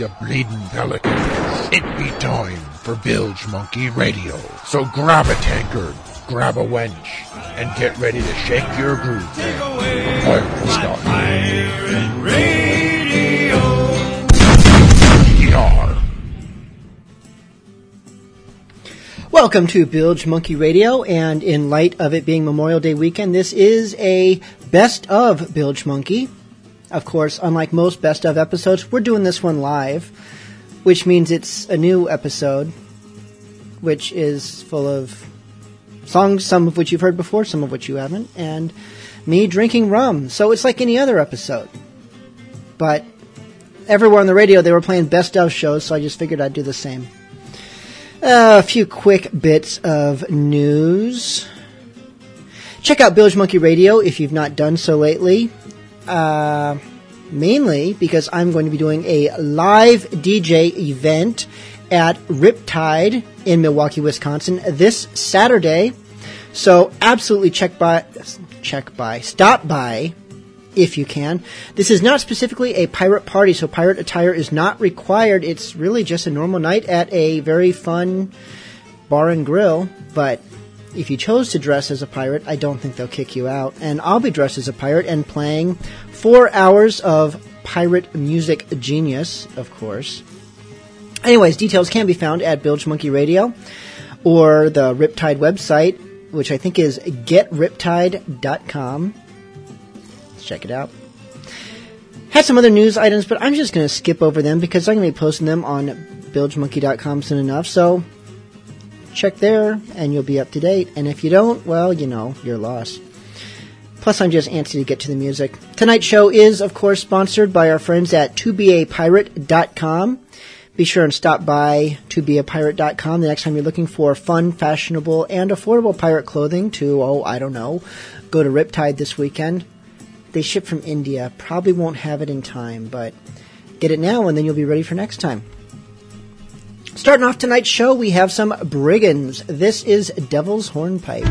you bleeding pelicans. It be time for Bilge Monkey Radio. So grab a tankard, grab a wench, and get ready to shake your groove. Start. Pirate Radio. Yar. Welcome to Bilge Monkey Radio, and in light of it being Memorial Day weekend, this is a best of Bilge Monkey. Of course, unlike most best of episodes, we're doing this one live, which means it's a new episode, which is full of songs, some of which you've heard before, some of which you haven't, and me drinking rum. So it's like any other episode. But everywhere on the radio, they were playing best of shows, so I just figured I'd do the same. Uh, a few quick bits of news. Check out Bilge Monkey Radio if you've not done so lately. Uh, mainly because I'm going to be doing a live DJ event at Riptide in Milwaukee, Wisconsin this Saturday. So absolutely check by, check by, stop by if you can. This is not specifically a pirate party, so pirate attire is not required. It's really just a normal night at a very fun bar and grill, but if you chose to dress as a pirate, I don't think they'll kick you out. And I'll be dressed as a pirate and playing four hours of pirate music genius, of course. Anyways, details can be found at Bilge Monkey Radio or the Riptide website, which I think is getriptide.com. Let's check it out. Had some other news items, but I'm just going to skip over them because I'm going to be posting them on bilgemonkey.com soon enough. So check there and you'll be up to date. And if you don't, well, you know, you're lost. Plus, I'm just antsy to get to the music. Tonight's show is, of course, sponsored by our friends at tobeapirate.com. Be sure and stop by tobeapirate.com the next time you're looking for fun, fashionable, and affordable pirate clothing to, oh, I don't know, go to Riptide this weekend. They ship from India. Probably won't have it in time, but get it now and then you'll be ready for next time. Starting off tonight's show, we have some Brigands. This is Devil's Hornpipe.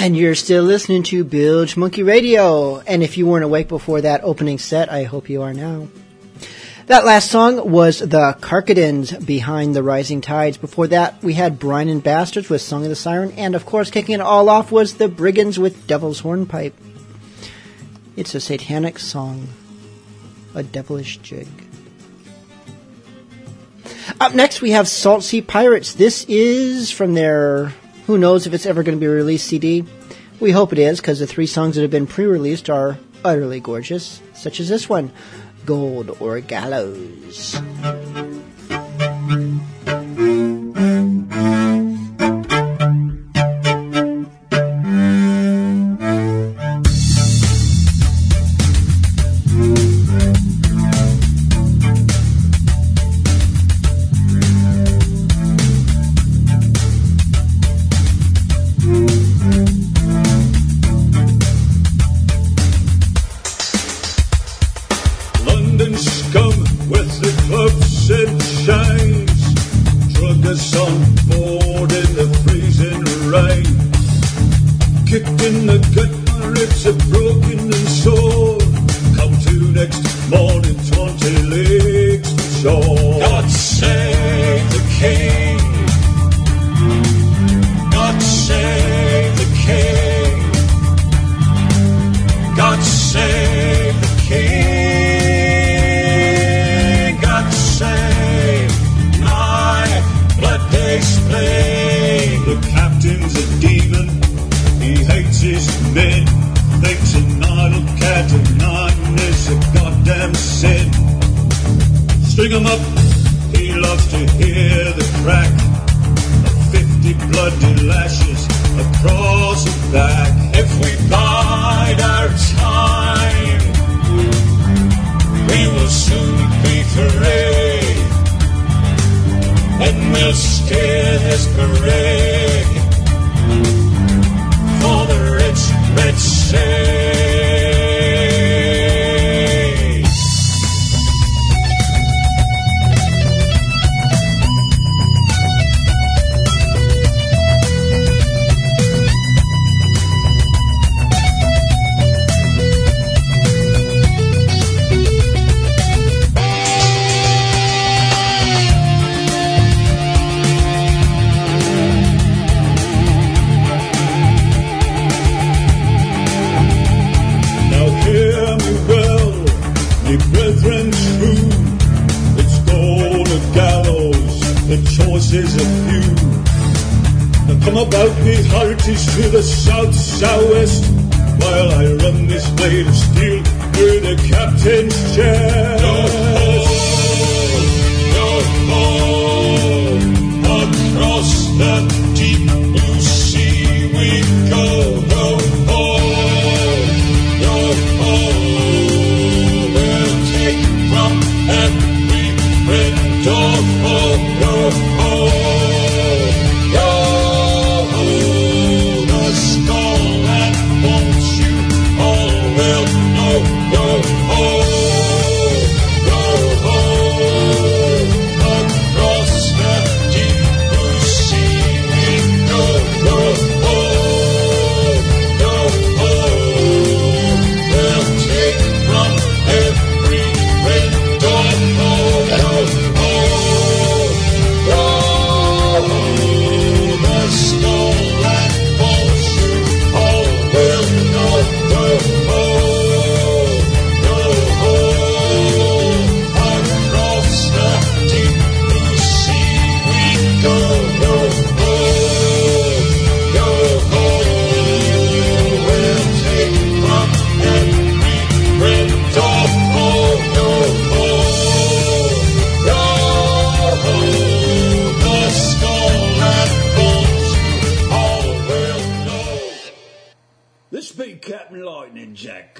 And you're still listening to Bilge Monkey Radio. And if you weren't awake before that opening set, I hope you are now. That last song was the Karkadins behind the Rising Tides. Before that, we had Brian and Bastards with Song of the Siren. And of course, kicking it all off was the Brigands with Devil's Hornpipe. It's a satanic song, a devilish jig. Up next, we have Salt Sea Pirates. This is from their who knows if it's ever going to be a released CD? We hope it is, because the three songs that have been pre released are utterly gorgeous, such as this one Gold or Gallows.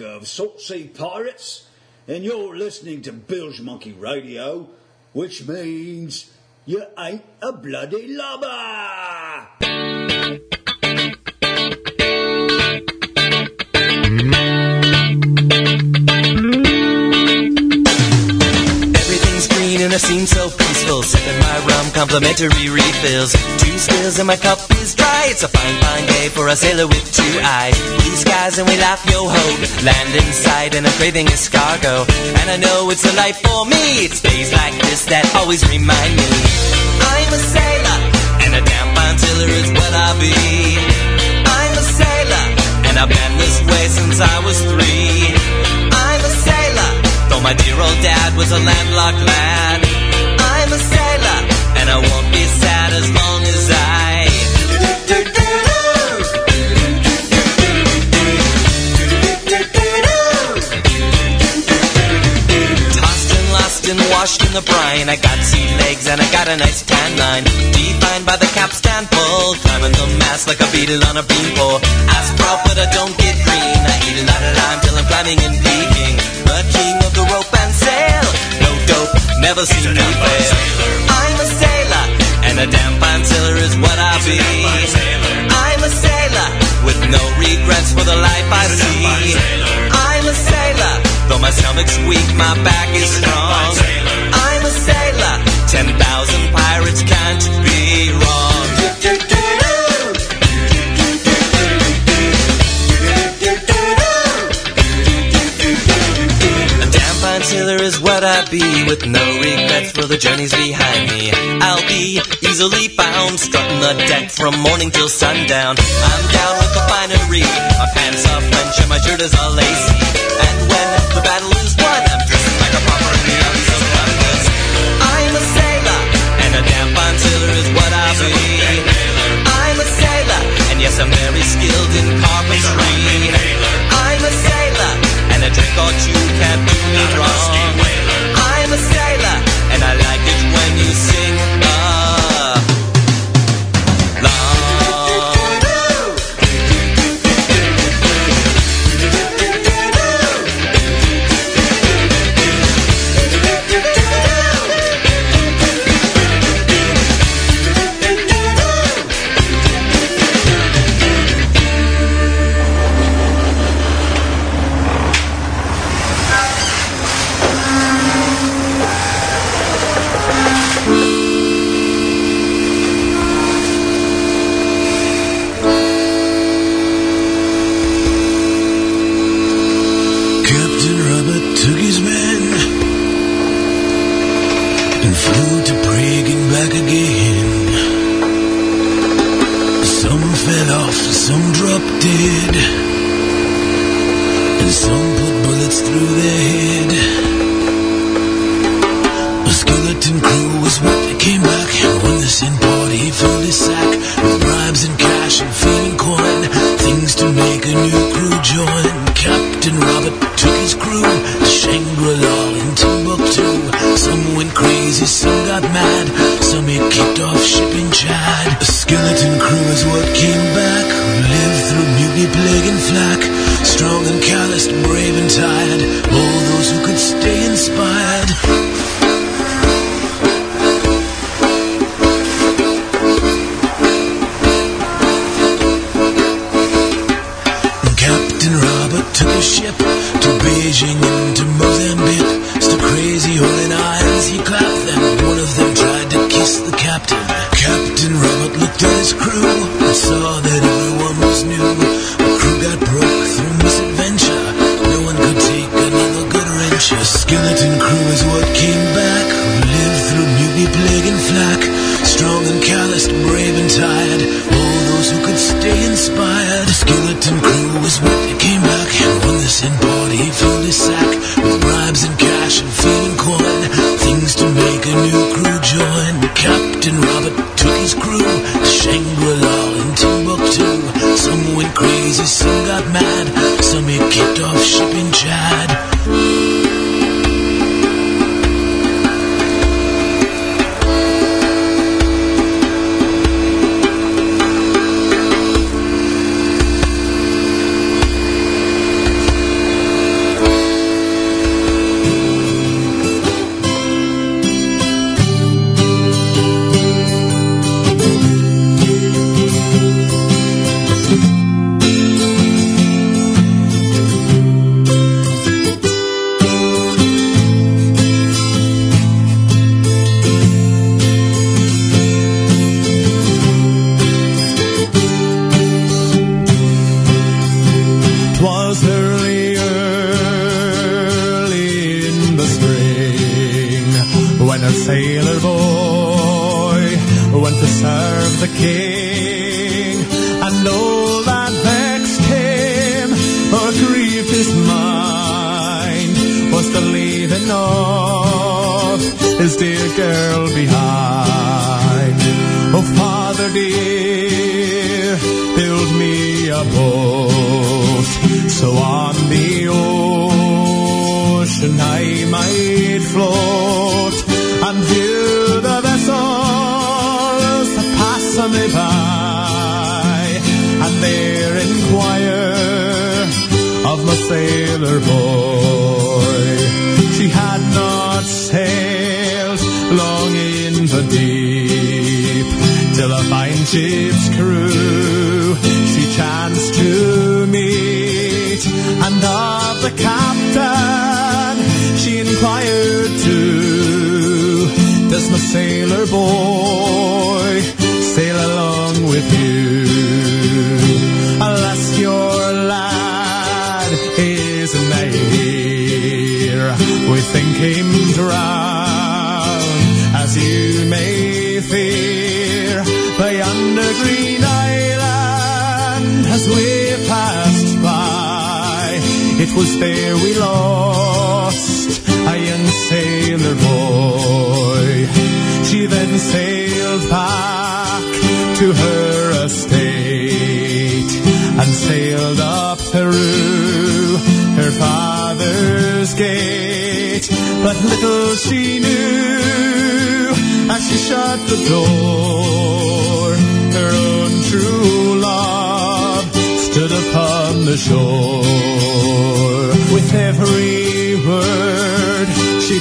Of Salt Sea Pirates, and you're listening to Bilge Monkey Radio, which means you ain't a bloody lubber! Everything's green and I seem so peaceful. Sipping my rum, complimentary refills. Two spills and my cup is dry. It's a fine, fine day for a sailor with two eyes. Blue skies and we laugh yo ho. Land in sight and I'm craving escargot. And I know it's a life for me. It's days like this that always remind me. I'm a sailor and a damn fine sailor is what I'll be. I'm a sailor and I've been this way since I was three. I'm a sailor, though my dear old dad was a landlocked lad. I'm a sailor, I won't be sad as long as I. Tossed and lost and washed in the brine. I got sea legs and I got a nice tan line. Defined by the capstan. Climbing the mast like a beetle on a but I don't get green. I eat a lot of lime till I'm climbing and. The king of the rope and sail. No dope, never seen me fail. I'm a sailor, and a damn fine sailor is what I be. I'm a sailor, with no regrets for the life I see. I'm a sailor, though my stomach's weak, my back is strong. I'm a sailor, ten thousand pirates can't be wrong. Sailor is what I be, with no regrets for the journeys behind me. I'll be easily found, strutting the deck from morning till sundown. I'm down with the finery, my pants are French and my shirt is all lacy. And when the battle is won, I'm dressed like a proper neon of London. I'm a sailor, and a damn fine sailor is what I be. I'm a sailor, and yes, I'm very skilled in carpentry. Drink or two can't do me wrong. Calloused, brave and tired,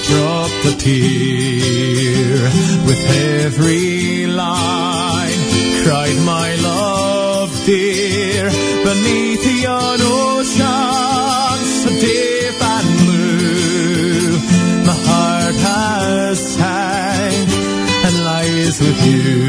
dropped a tear. With every line cried my love dear. Beneath yon ocean so deep and blue, my heart has sang and lies with you.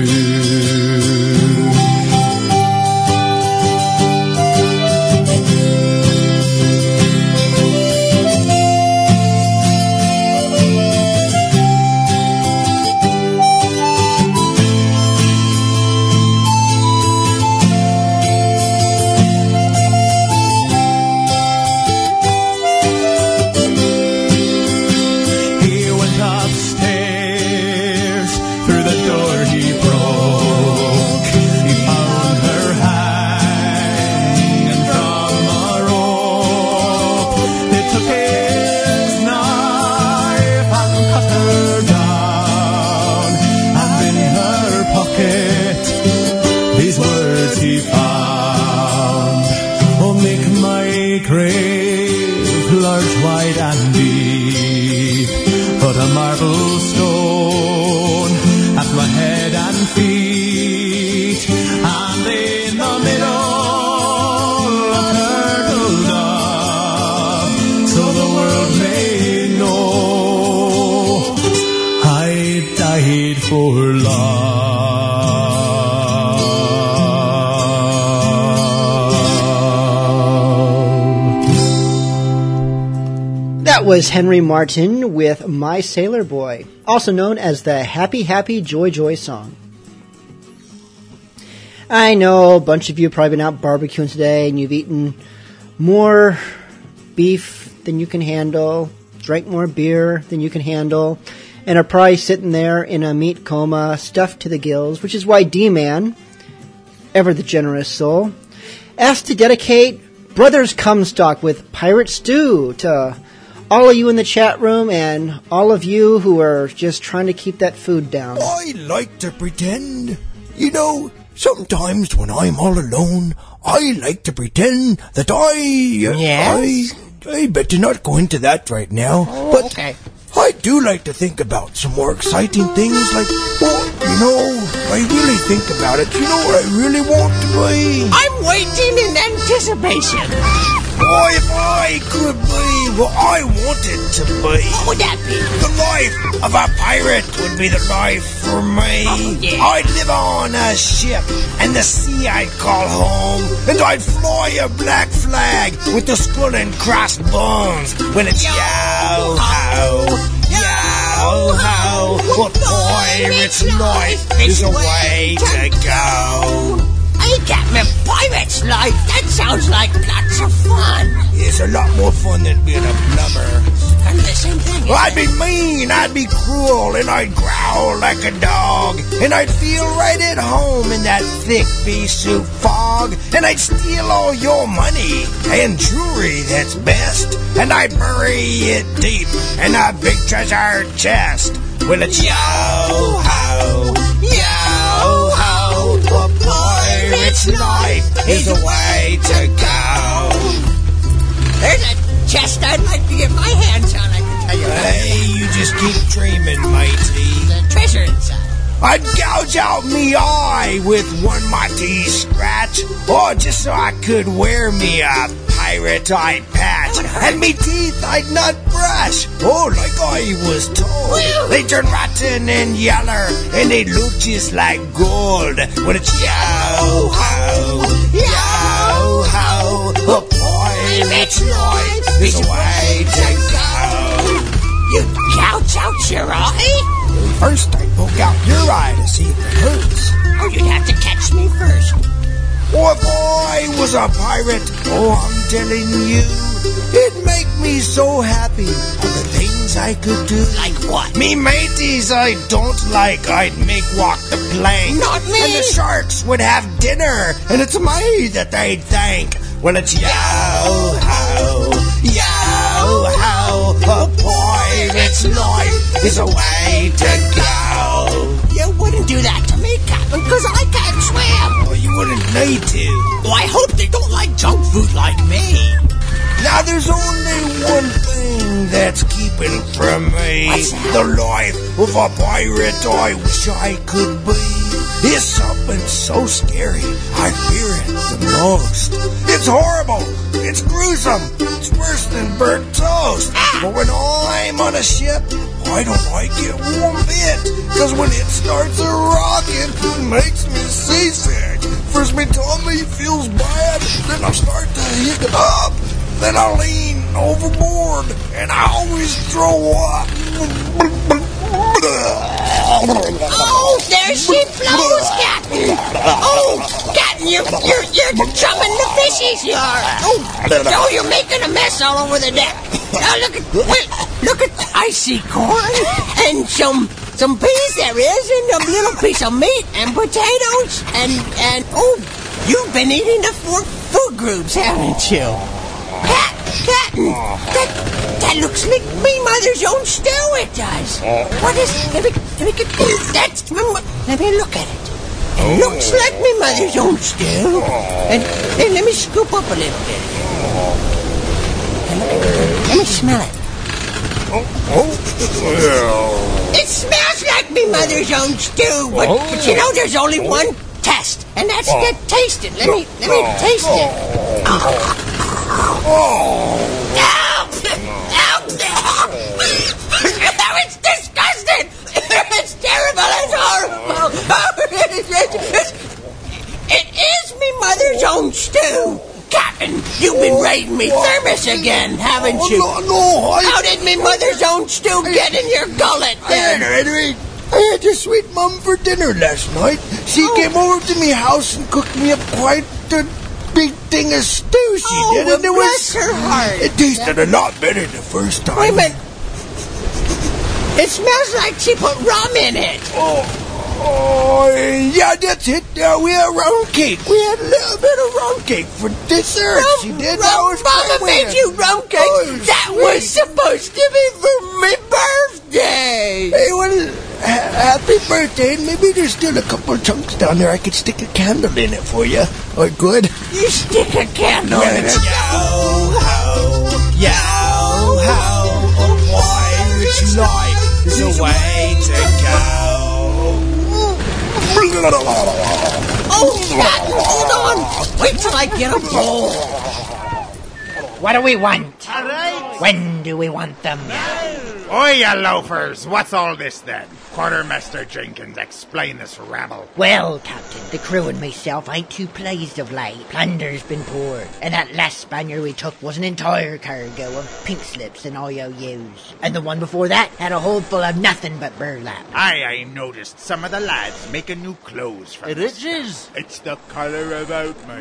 Was Henry Martin with My Sailor Boy, also known as the Happy Happy Joy Joy song. I know a bunch of you have probably been out barbecuing today and you've eaten more beef than you can handle, drank more beer than you can handle, and are probably sitting there in a meat coma, stuffed to the gills, which is why D-Man, ever the generous soul, asked to dedicate Brothers Comstock with Pirate Stew to all of you in the chat room and all of you who are just trying to keep that food down. I like to pretend. You know, sometimes when I'm all alone, I like to pretend that I. Yes? I, I better not go into that right now. Oh, but okay. I do like to think about some more exciting things like, well, you know, I really think about it. You know what I really want to be? I'm waiting in anticipation. Boy, if I could be what I wanted to be. What would that be? The life of a pirate would be the life for me. Oh, yeah. I'd live on a ship, and the sea I'd call home, and I'd fly a black flag with the skull and crossbones when it's yow ho, yow ho, A pirate's life is a way to go. Hey, Captain, pirate's life. That sounds like lots of fun. It's a lot more fun than being a plumber. And the same thing. Well, I'd be mean, I'd be cruel, and I'd growl like a dog. And I'd feel right at home in that thick pea soup fog. And I'd steal all your money and jewelry that's best. And I'd bury it deep in a big treasure chest. Well, it's yo ho, yo ho. A pirate's life is a way to go. There's a chest I'd like to get my hands on, I can tell you. Hey, you just keep dreaming, matey. The treasure inside. I'd gouge out me eye with one mighty scratch, or just so I could wear me a pirate eye patch, and me teeth I'd not brush. Oh, like I was told, they turn rotten and yeller, and they look just like gold. When it's yo ho, yo ho, a pirate's life is a way to go. You gouge out your eye? First, I poke out your eye to see if it hurts. Oh, you'd have to catch me first. Or if I was a pirate, oh, I'm telling you, it'd make me so happy of the things I could do. Like what? Me mateys I don't like, I'd make walk the plank. Not me. And the sharks would have dinner, and it's me that they'd thank. Well, it's yo ho, yo ho, a pirate's life is a way to go. You wouldn't do that to me, Captain, because I can't swim. Well, you wouldn't need to. Well, I hope they don't like junk food like me. Now there's only one thing that's keeping from me. The life of a pirate I wish I could be. It's something so scary, I fear it the most. It's horrible, it's gruesome, it's worse than burnt toast. Ah! But when I'm on a ship, I don't like it one bit. Cause when it starts a rocking, it makes me seasick. First my tummy feels bad, then I start to hic up. Then I lean overboard and I always throw up. Oh, there she flows, Captain. Oh, Captain, you're, you're, you're drumming the fishies, you are. Oh, oh, you're making a mess all over the deck. Now look at, look at, I see corn and some, some peas there is and a little piece of meat and potatoes and, and, oh, you've been eating the four food groups, haven't you? Cat, Captain, that, that looks like me mother's own stew, it does. Uh. What is, let me, let me get, that's, my let me look at it. It looks oh. like me mother's own stew. Oh. And, and let me scoop up a little bit. And look at it. Let me smell it. Oh, it smells like me mother's own stew, but, but you know there's only one test, and that's to taste it. Let me, let me taste it. Oh, it's disgusting! It's terrible! It's horrible! It is me mother's own stew! Captain, you've been oh, raiding me oh, thermos again, haven't oh, you? No, no, I, How did me mother's own stew get in your gullet I had, then? Henry. I had your sweet mum for dinner last night. She Oh. came over to me house and cooked me up quite a big thing of stew. She Oh, did, and it bless was her heart. it tasted a lot better the first time. Wait a minute. It smells like she put rum in it. Oh, yeah, that's it. Uh, we had round cake. We had a little bit of round cake for dessert. she did. that rum, was Mama made weird. you rum cake. Oh, that sweet. was supposed to be for my birthday. Hey, well, ha- happy birthday. And maybe there's still a couple of chunks down there. I could stick a candle in it for you. Or good. You stick a candle in it. Yo ho, yo ho, a pirate's life is a way to till I get a bowl. What do we want? When do we want them? Oi, you loafers! What's all this then? Quartermaster Jenkins, explain this rabble. Well, Captain, the crew and myself ain't too pleased of late. Plunder's been poured, and that last Spaniard we took was an entire cargo of pink slips and IOUs. And the one before that had a hold full of nothing but burlap. Aye, I noticed some of the lads making new clothes from It is. It's the colour of oatmeal.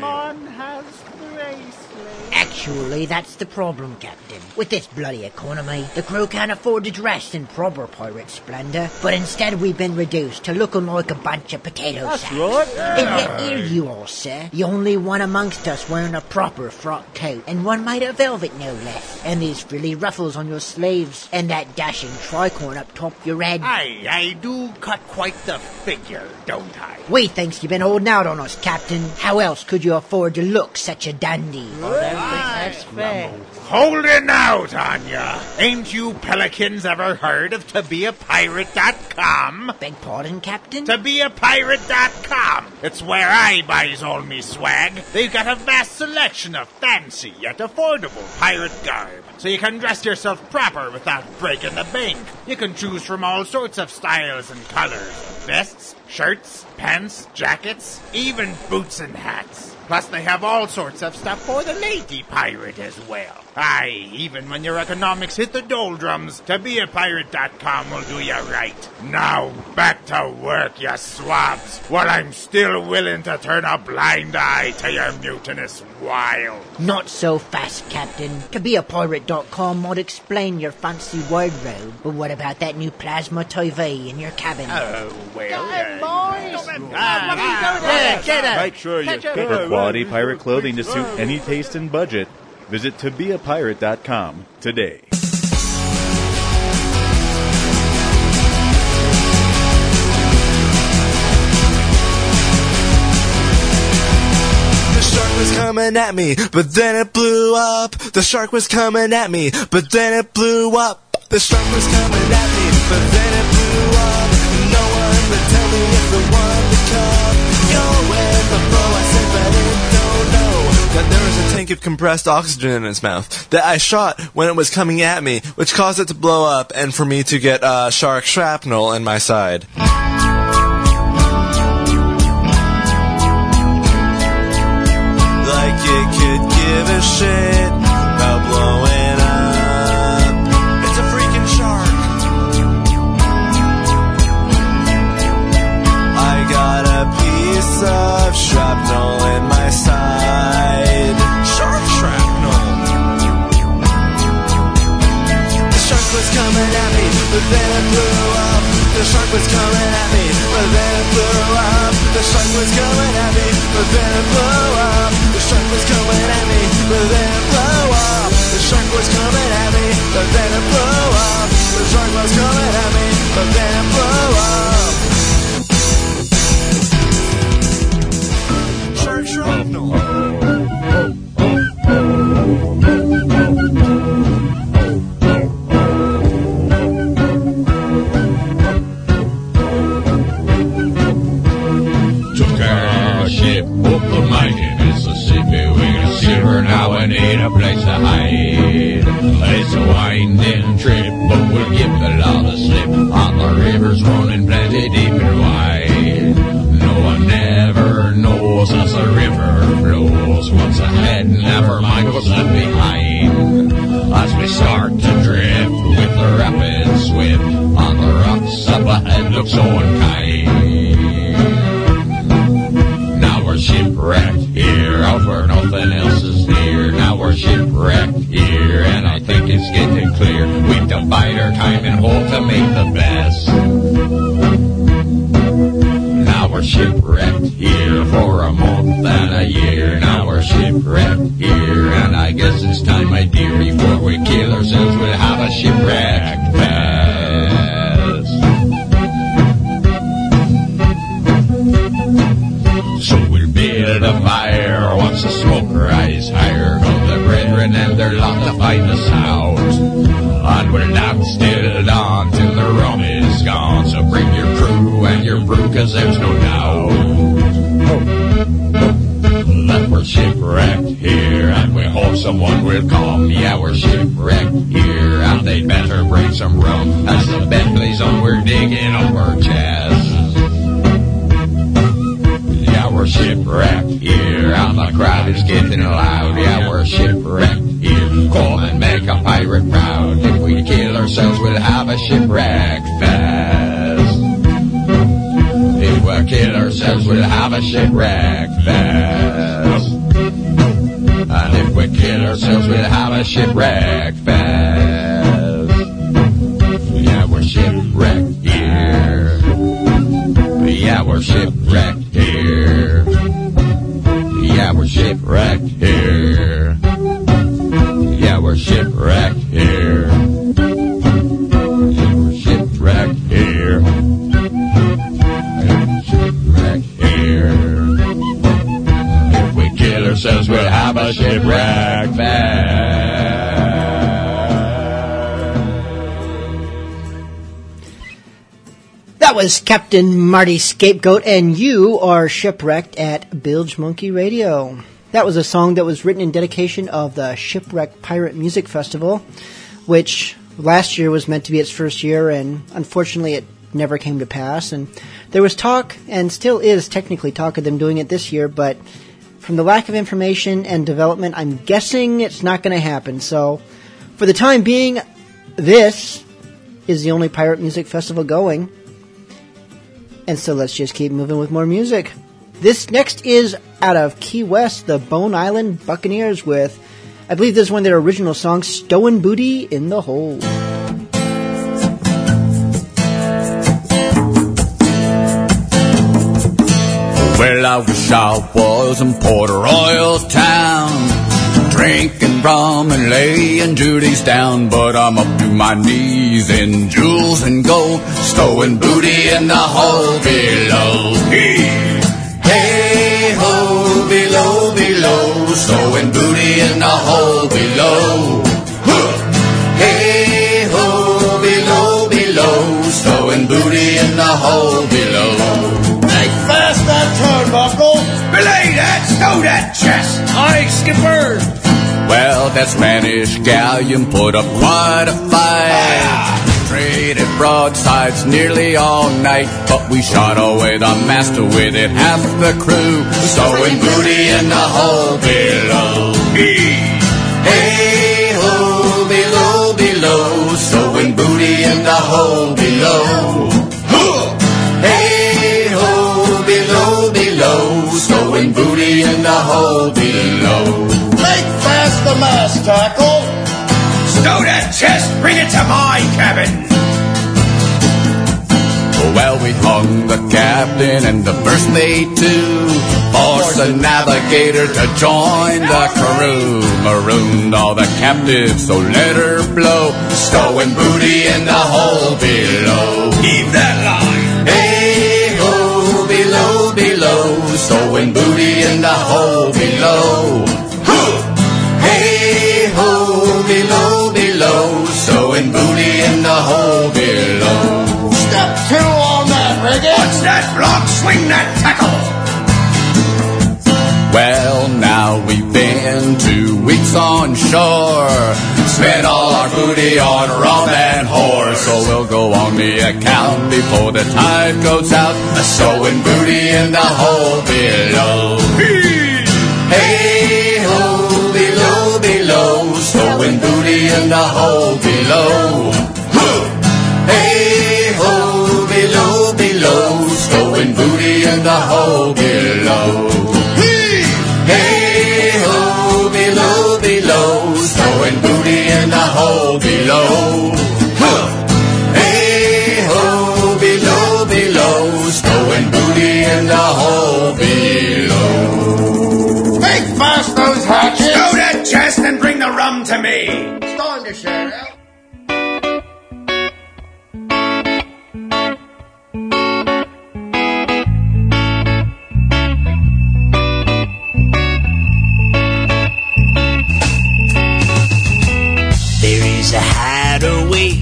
Actually, that's the problem, Captain. With this bloody economy, the crew can't afford to dress in proper pirate splendor, but instead we've been reduced to looking like a bunch of potato That's sacks. right. And yet here you are, sir. The only one amongst us wearing a proper frock coat, and one made of velvet no less. And these frilly ruffles on your sleeves, and that dashing tricorn up top your head. Aye, I do cut quite the figure, don't I? We thinks you've been holding out on us, Captain. How else could you afford to look such a dandy? That's fair. Hold it now, Tanya. Ain't you pelicans ever heard of tobeapirate.com? Beg pardon, Captain? Tobeapirate.com. It's where I buys all me swag. They've got a vast selection of fancy yet affordable pirate garb. So you can dress yourself proper without breaking the bank. You can choose from all sorts of styles and colors. Vests, shirts, pants, jackets, even boots and hats. Plus they have all sorts of stuff for the lady pirate as well. Aye, even when your economics hit the doldrums, tobeapirate.com will do you right. Now, back to work, you swabs, while I'm still willing to turn a blind eye to your mutinous wiles. Not so fast, Captain. ToBeAPirate.com might explain your fancy wardrobe, but what about that new plasma TV in your cabin? Oh, well, Yeah, get ah, ah, up. Ah. Make sure you Catch up. For quality pirate clothing to suit oh, any oh. taste and budget, visit tobeapirate.com today. The shark was coming at me, but then it blew up. The shark was coming at me, but then it blew up. The shark was coming at me, but then it blew up. No one that there was a tank of compressed oxygen in its mouth that I shot when it was coming at me, which caused it to blow up and for me to get uh, shark shrapnel in my side. like you could give a shit coming at me, but then it blew up. The shark was coming at me, but then it blew up. The shark was coming at me, but then it blew up. The shark was coming at me, but then it blew up. The shark was coming at me, but then it blew up. The shark was coming at me, but then it blew up. Shark shrapnel. A place to hide. A winding trip, but we'll give the law the slip. On the rivers running plenty deep and wide. No one ever knows as the river flows. What's ahead, never mind what's left behind. As we start to drift with the rapid swift on the rocks up ahead, looks so hope to make the best. Now we're shipwrecked here for a month and a year. Now we're shipwrecked here, and I guess it's time, my dear, before we kill ourselves, we'll have a shipwreck fest. So we'll build a fire once the smoke rise higher. Call the brethren and their lot to find us out. We're not still on till the rum is gone. So bring your crew and your brew, cause there's no doubt. That we're shipwrecked here, and we hope someone will come. Yeah, we're shipwrecked here, and they'd better bring some rum That's the Bentley's on. We're digging up our chest. We're shipwrecked here, and the crowd is getting loud. Yeah, we're shipwrecked here. Come and make a pirate proud. If we kill ourselves, we'll have a shipwreck fest. If we kill ourselves, we'll have a shipwreck fest. And if we kill ourselves, we'll have a shipwreck fest. Yeah, we're shipwrecked here. Yeah, we're shipwrecked. Yeah, we're shipwrecked here. Yeah, we're shipwrecked here. Yeah, we're shipwrecked here. Yeah, shipwrecked here. If we kill ourselves, we'll have a shipwreck That was Captain Marty Scapegoat, and you are shipwrecked at Bilge Monkey Radio. That was a song that was written in dedication of the Shipwreck Pirate Music Festival, which last year was meant to be its first year, and unfortunately it never came to pass. And there was talk, and still is technically talk of them doing it this year, but from the lack of information and development, I'm guessing it's not going to happen. So, for the time being, this is the only pirate music festival going. And so let's just keep moving with more music. This next is out of Key West, the Bone Island Buccaneers with, I believe this is one of their original songs, Stowing Booty in the Hole. Well, I wish I was in Port Royal town, drinking rum and laying duties down. But I'm up to my knees in jewels and gold, stowing booty in the hole below. Hey, hey ho, below, below, stowing booty in the hole below. Huh. Hey ho, below, below, stowing booty in the hole below. Make fast that turnbuckle. Belay that, stow that chest. Aye, skipper. Well, that Spanish galleon put up quite a fight. Traded broadsides nearly all night, but we shot away the master with it, half the crew, stowing booty in the hole below. Hey ho, below, below, stowing booty in the hole below. Hey ho, below, below, stowing booty in the hole below. Make the mast tackle. Stow that chest, bring it to my cabin. Well, we hung the captain and the first mate too. Forced the navigator to join the crew. Marooned all the captives, so let her blow. Stowing booty in the hole below. Heave that line. Hey ho, below, below. Stowing booty in the hole below. Swing that tackle. Well, now we've been two weeks on shore. Spent all our booty on rum and whore. So we'll go on the account before the tide goes out. A sewing booty in the hole below. Hey ho, below, below. Stowing booty in the hole below. To me. Starting to share out. There is a hideaway,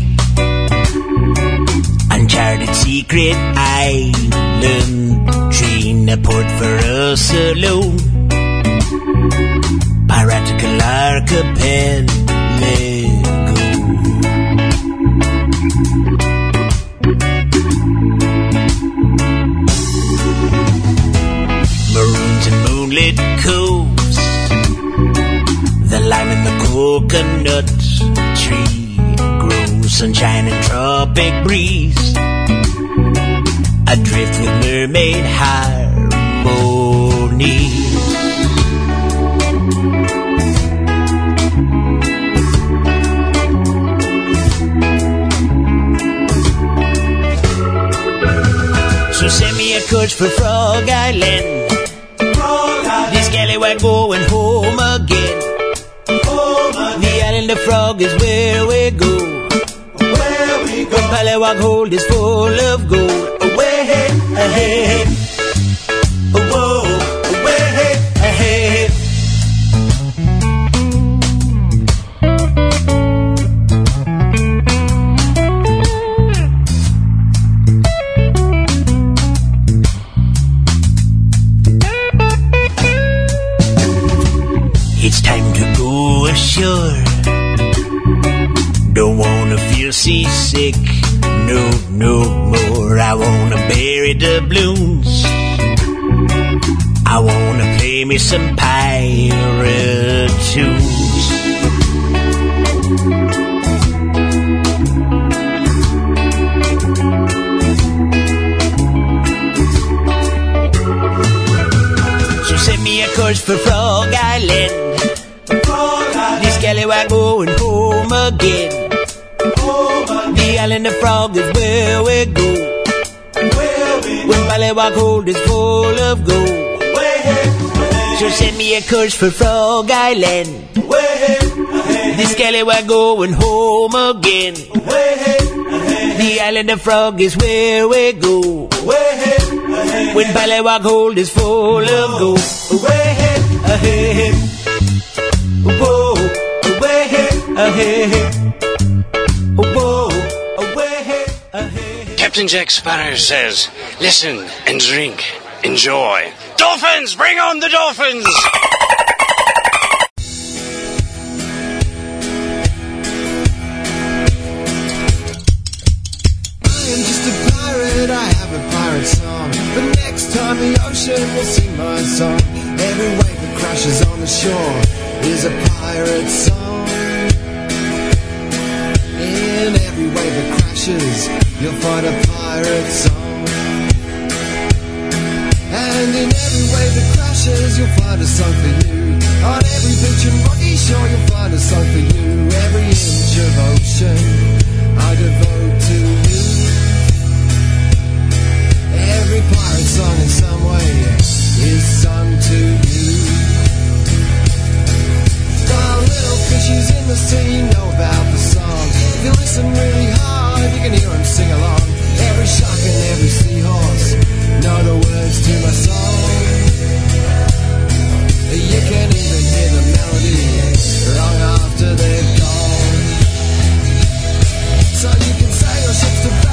uncharted secret island, train a port for us alone, Piratical archipelago. Maroons and moonlit coves, the lime and the coconut tree grows, sunshine and tropic breeze, adrift with mermaid harmonies. So send me a coach for Frog Island. This scallywag going home again. The island of frog is where we go. Where we go. When Pallawag hold is full of gold. Away ahead. It's time to go ashore. Don't wanna feel seasick, no, no more. I wanna bury the blues. I wanna play me some pirate tunes. So send me a course for Frog Island. This scallywag going home again. The island of frog is where we go. When Pallawag hold is full of gold. So send me a course for Frog Island. This scallywag going home again. The island of frog is where we go. When Pallawag hold is full of gold. Whoa, Captain Jack Sparrow says, listen and drink. Enjoy. Dolphins! Bring on the dolphins! I am just a pirate, I have a pirate song. But next time the ocean will sing my song. Every wave that crashes on the shore is a pirate song. Every wave that crashes, you'll find a pirate song. And in every wave that crashes, you'll find a song for you. On every beach and rocky shore, you'll find a song for you. Every inch of ocean, I devote to you. Every pirate song in some way is sung to you. Little fishies in the sea know about the song. If you listen really hard, you can hear him sing along. Every shark and every seahorse know the words to my song. You can even hear the melody long after they've gone. So you can say your ship's to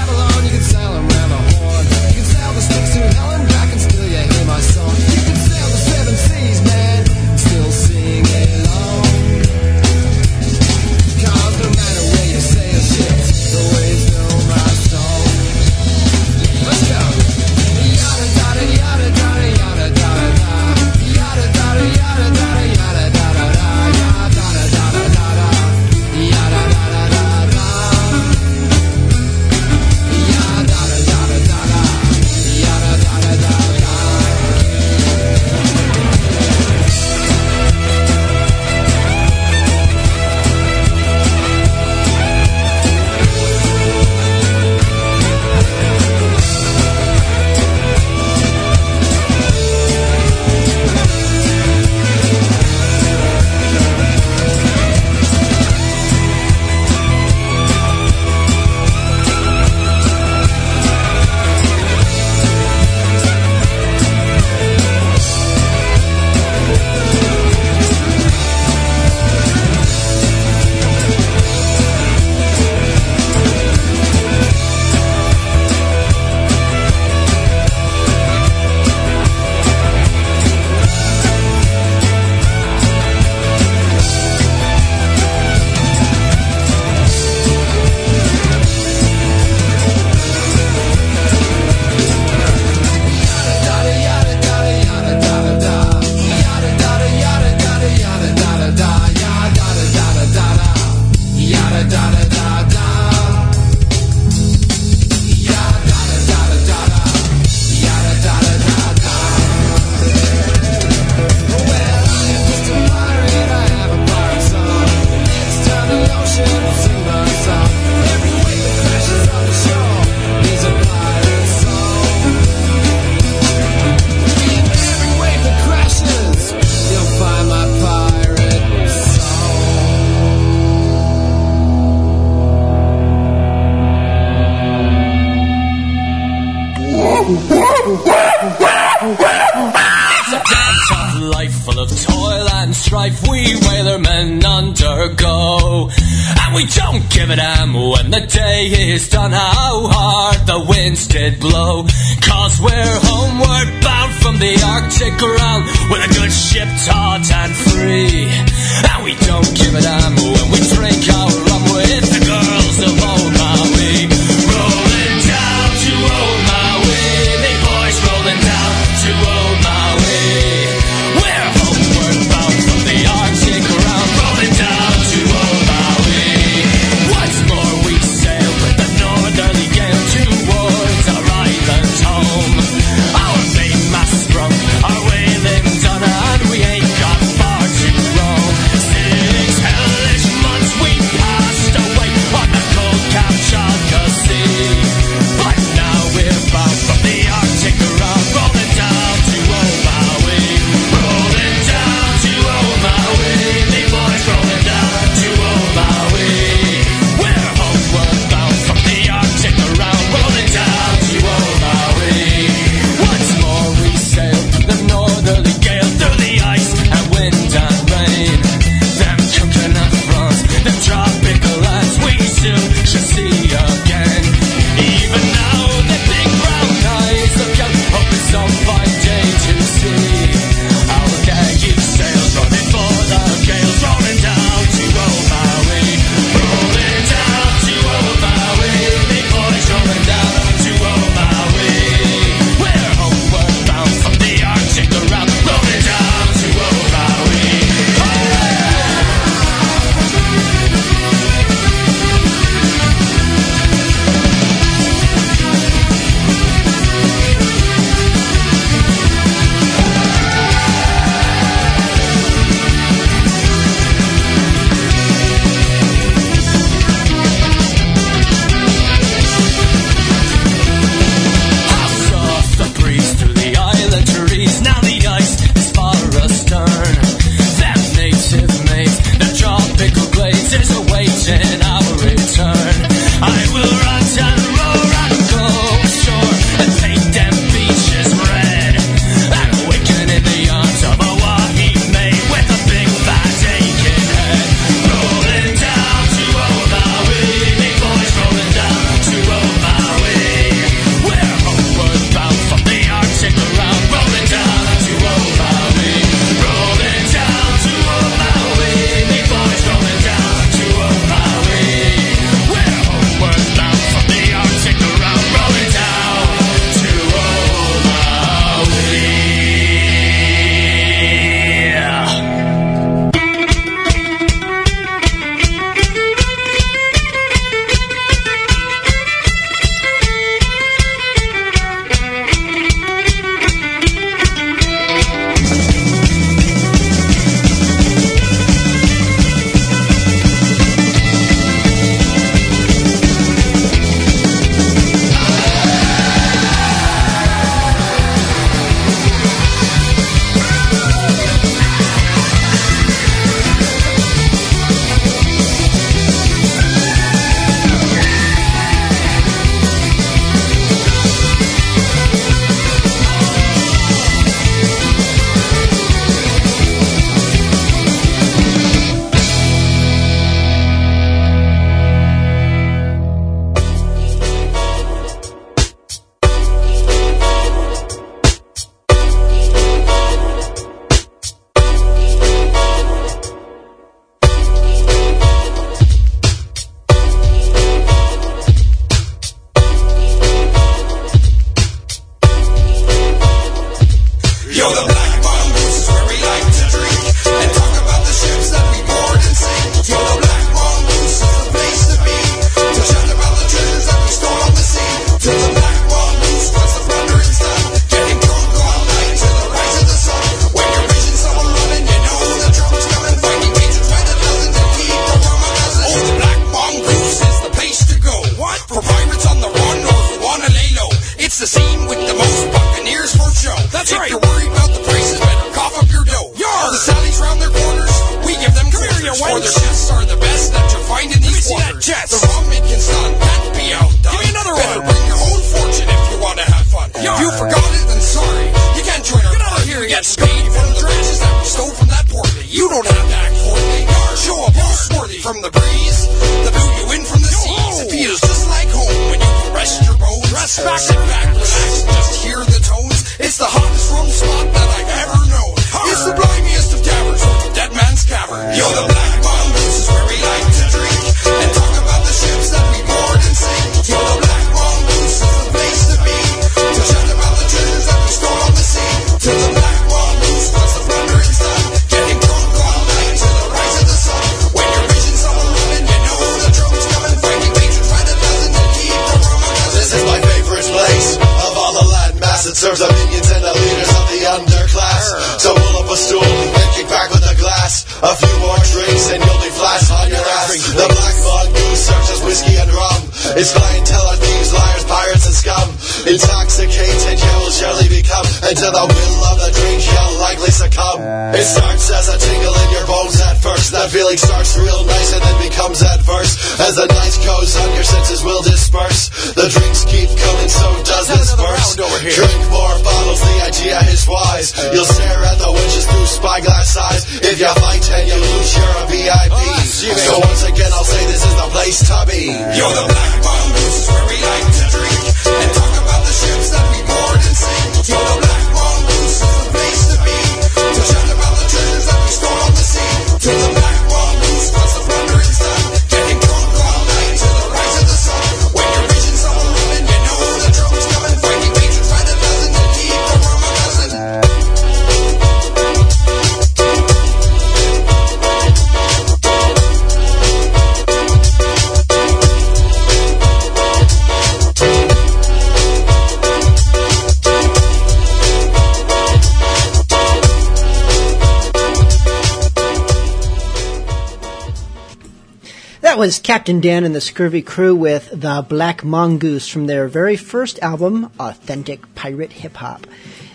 one's Captain Dan and the Scurvy Crew with the Black Mongoose from their very first album, Authentic Pirate Hip Hop.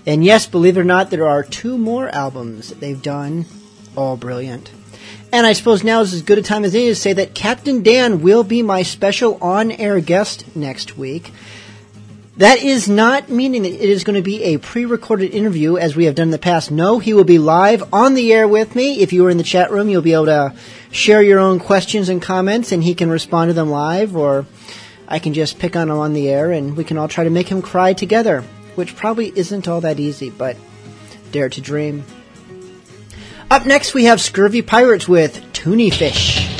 And yes, believe it or not, there are two more albums that they've done, all brilliant. And I suppose now is as good a time as any to say that Captain Dan will be my special on air guest next week. That is not meaning that it is going to be a pre recorded interview as we have done in the past. No, he will be live on the air with me. If you are in the chat room, you'll be able to share your own questions and comments, and he can respond to them live, or I can just pick on him on the air, and we can all try to make him cry together, which probably isn't all that easy, but dare to dream. Up next, we have Scurvy Pirates with Toonie Fish.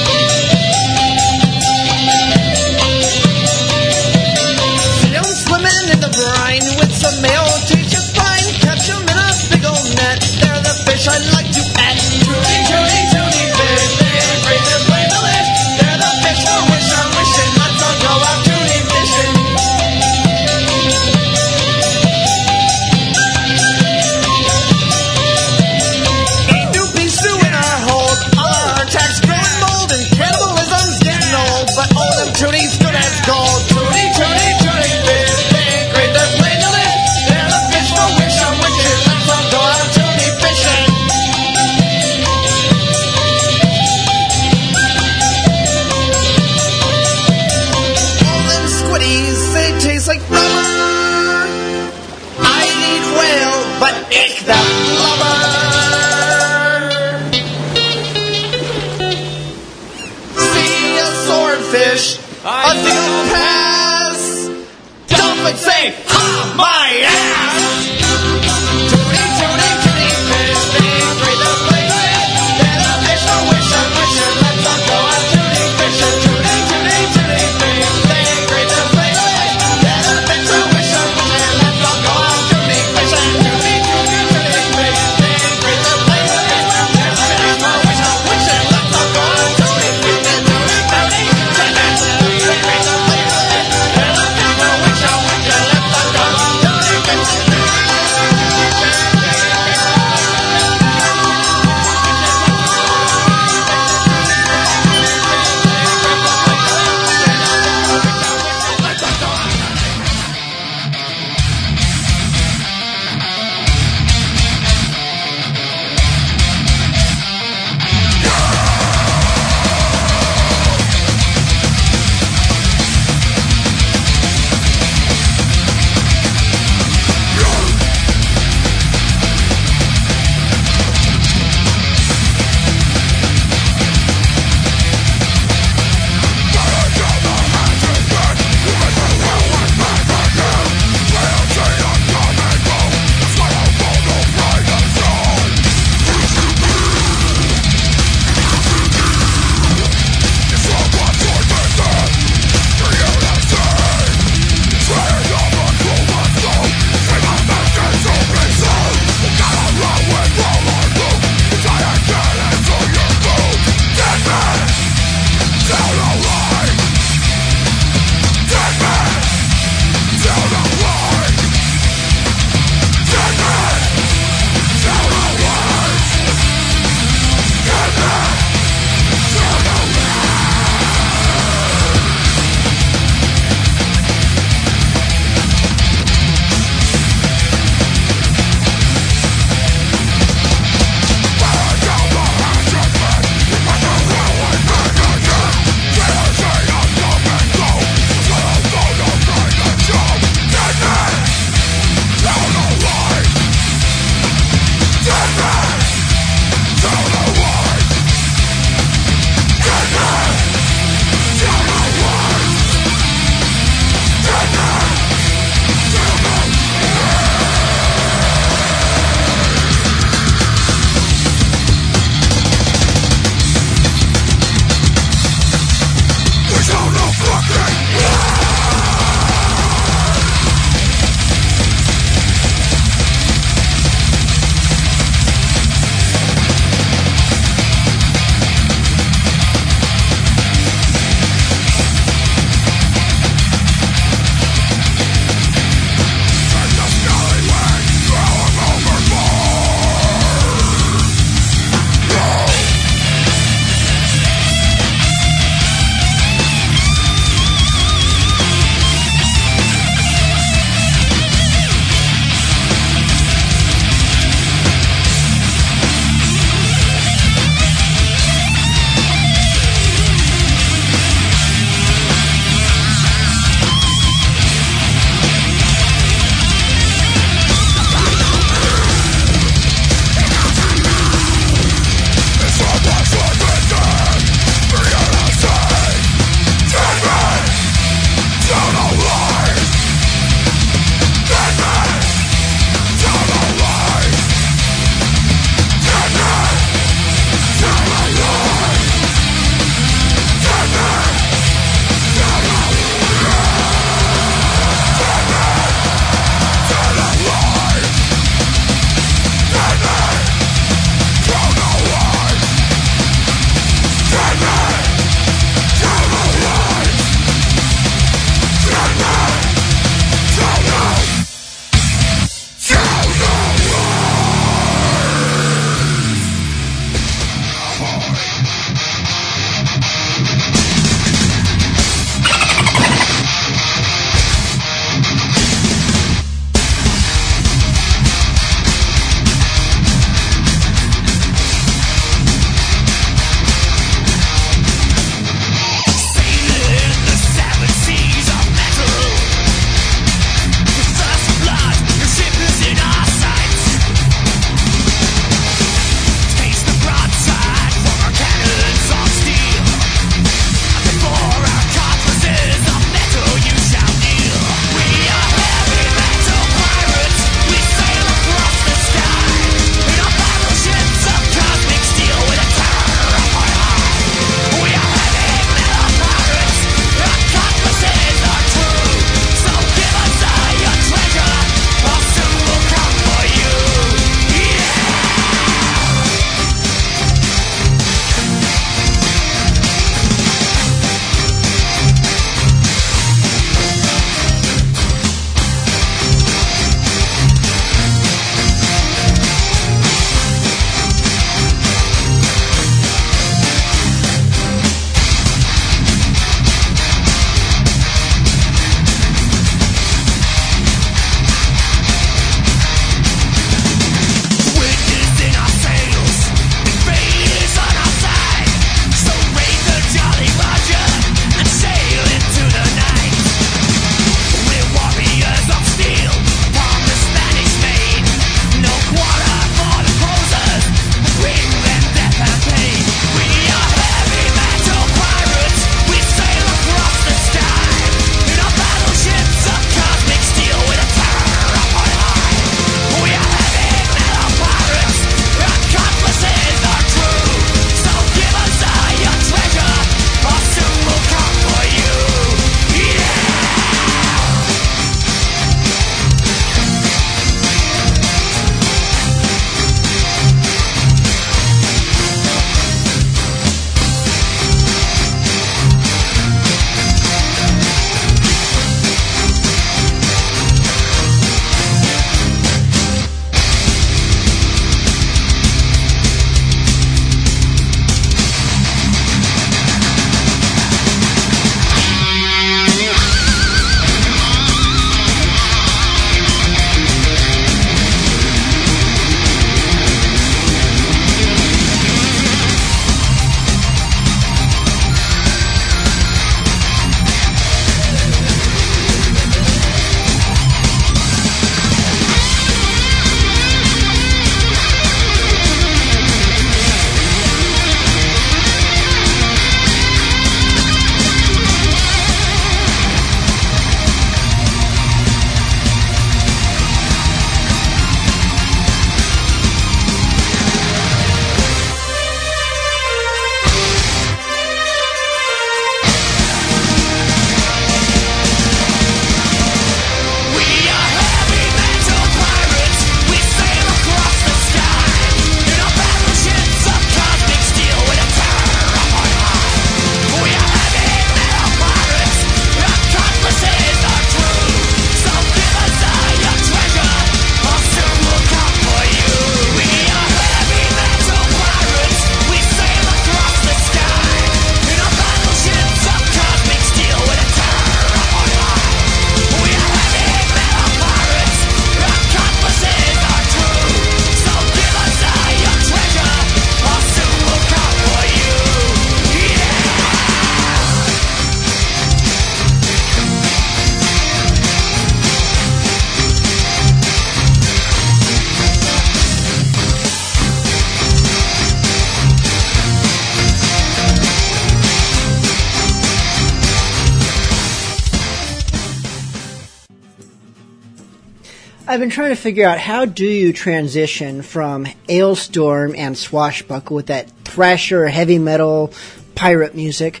I've been trying to figure out how do you transition from Alestorm and Swashbuckle with that thrasher heavy metal pirate music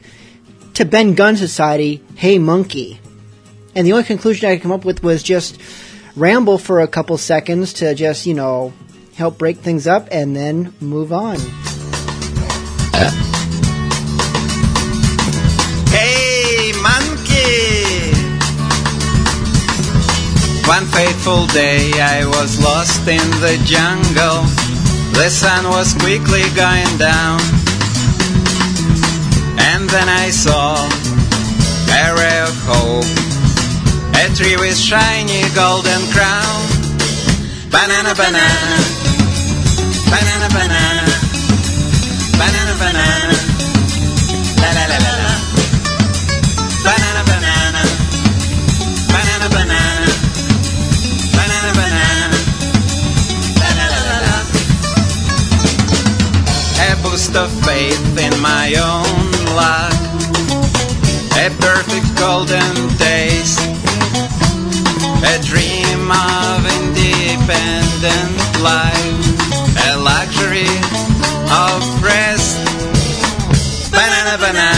to Ben Gunn Society, Hey Monkey. And the only conclusion I could come up with was just ramble for a couple seconds to just, you know, help break things up and then move on. One fateful day I was lost in the jungle. The sun was quickly going down. And then I saw a ray of hope. A tree with shiny golden crown. Banana, banana. Banana, banana. Banana, banana. Boost of faith in my own luck. A perfect golden taste. A dream of independent life. A luxury of rest. Banana. Banana,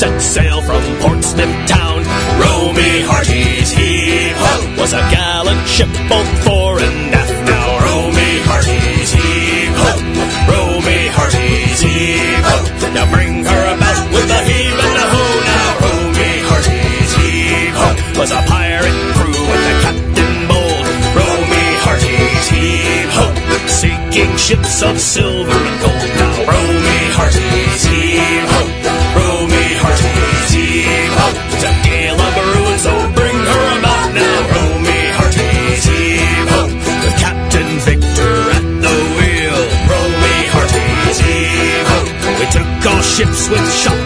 set sail from Portsmouth town. Row me Hearty's heave ho was a gallant ship both fore and aft. Now Romy Hearty's heave ho, Romy Hearty's heave ho. Now bring her about with a heave and a ho. Now Romy Hearty's heave ho was a pirate crew with a captain bold. Romy Hearty's heave ho, seeking ships of silver and gold. Now row me Hearty's heave with shot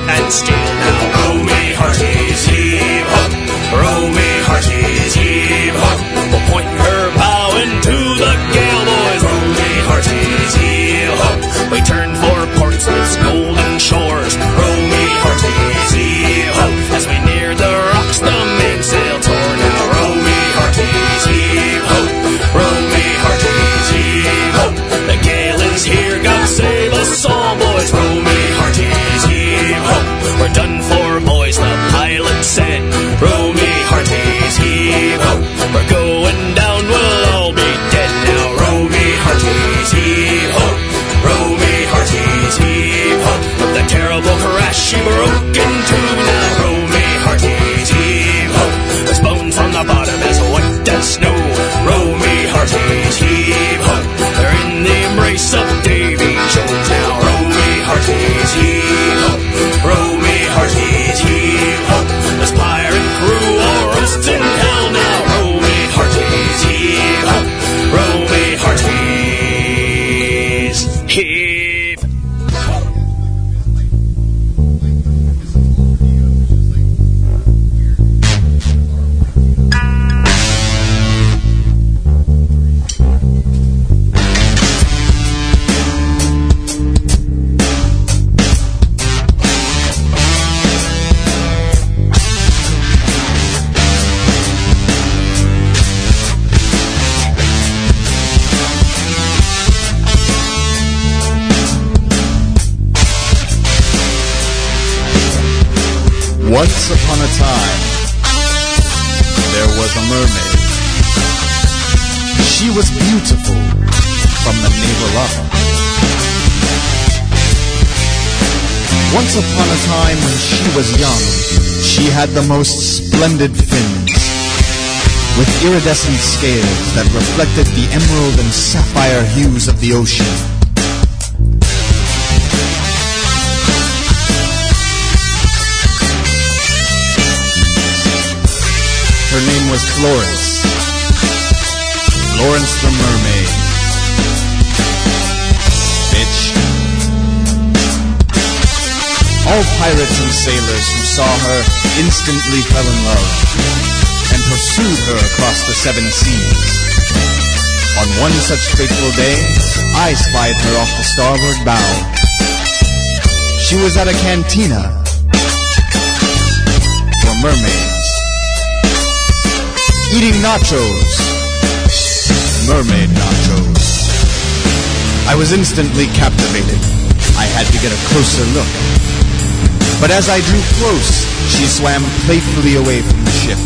had the most splendid fins. with iridescent scales that reflected the emerald and sapphire hues of the ocean. Her name was Florence. Florence the Mermaid. Bitch. All pirates and sailors who saw her instantly fell in love and pursued her across the seven seas. On one such fateful day, I spied her off the starboard bow. She was at a cantina for mermaids, eating nachos, mermaid nachos. I was instantly captivated. I had to get a closer look. But as I drew close, she swam playfully away from the ship,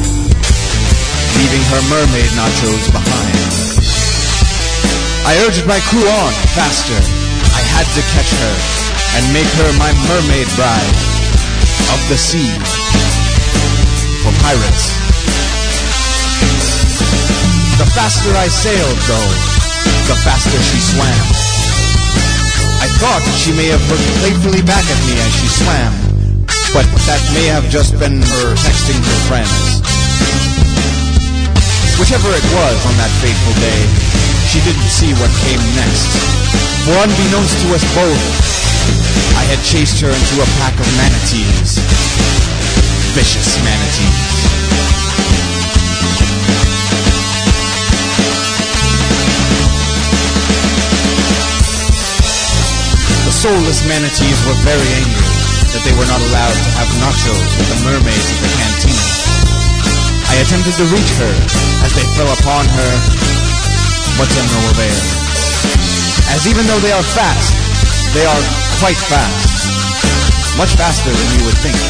leaving her mermaid nachos behind. I urged my crew on, faster. I had to catch her and make her my mermaid bride of the sea. For pirates. The faster I sailed, though, the faster she swam. I thought she may have looked playfully back at me as she swam, but that may have just been her texting her friends. Whichever it was on that fateful day, she didn't see what came next. For unbeknownst to us both, I had chased her into a pack of manatees. Vicious manatees. The soulless manatees were very angry they were not allowed to have nachos with the mermaids at the cantina. I attempted to reach her as they fell upon her, but to no avail. As even though they are fast, they are quite fast. Much faster than you would think.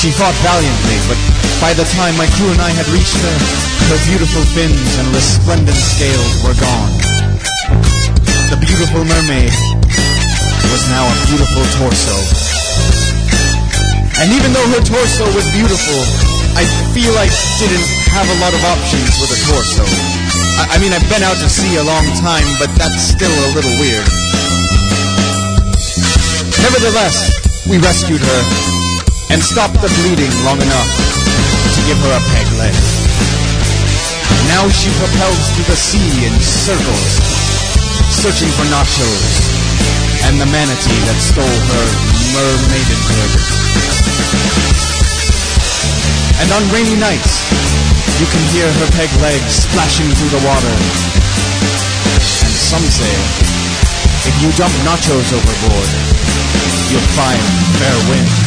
She fought valiantly, but by the time my crew and I had reached her, her beautiful fins and resplendent scales were gone. The beautiful mermaid was now a beautiful torso. And even though her torso was beautiful, I feel I didn't have a lot of options with a torso. I, I mean, I've been out to sea a long time, but that's still a little weird. Nevertheless, we rescued her and stopped the bleeding long enough to give her a peg leg. Now she propels through the sea in circles, searching for nachos and the manatee that stole her mermaidenhood. And on rainy nights, you can hear her peg legs splashing through the water. And some say, if you dump nachos overboard, you'll find fair winds.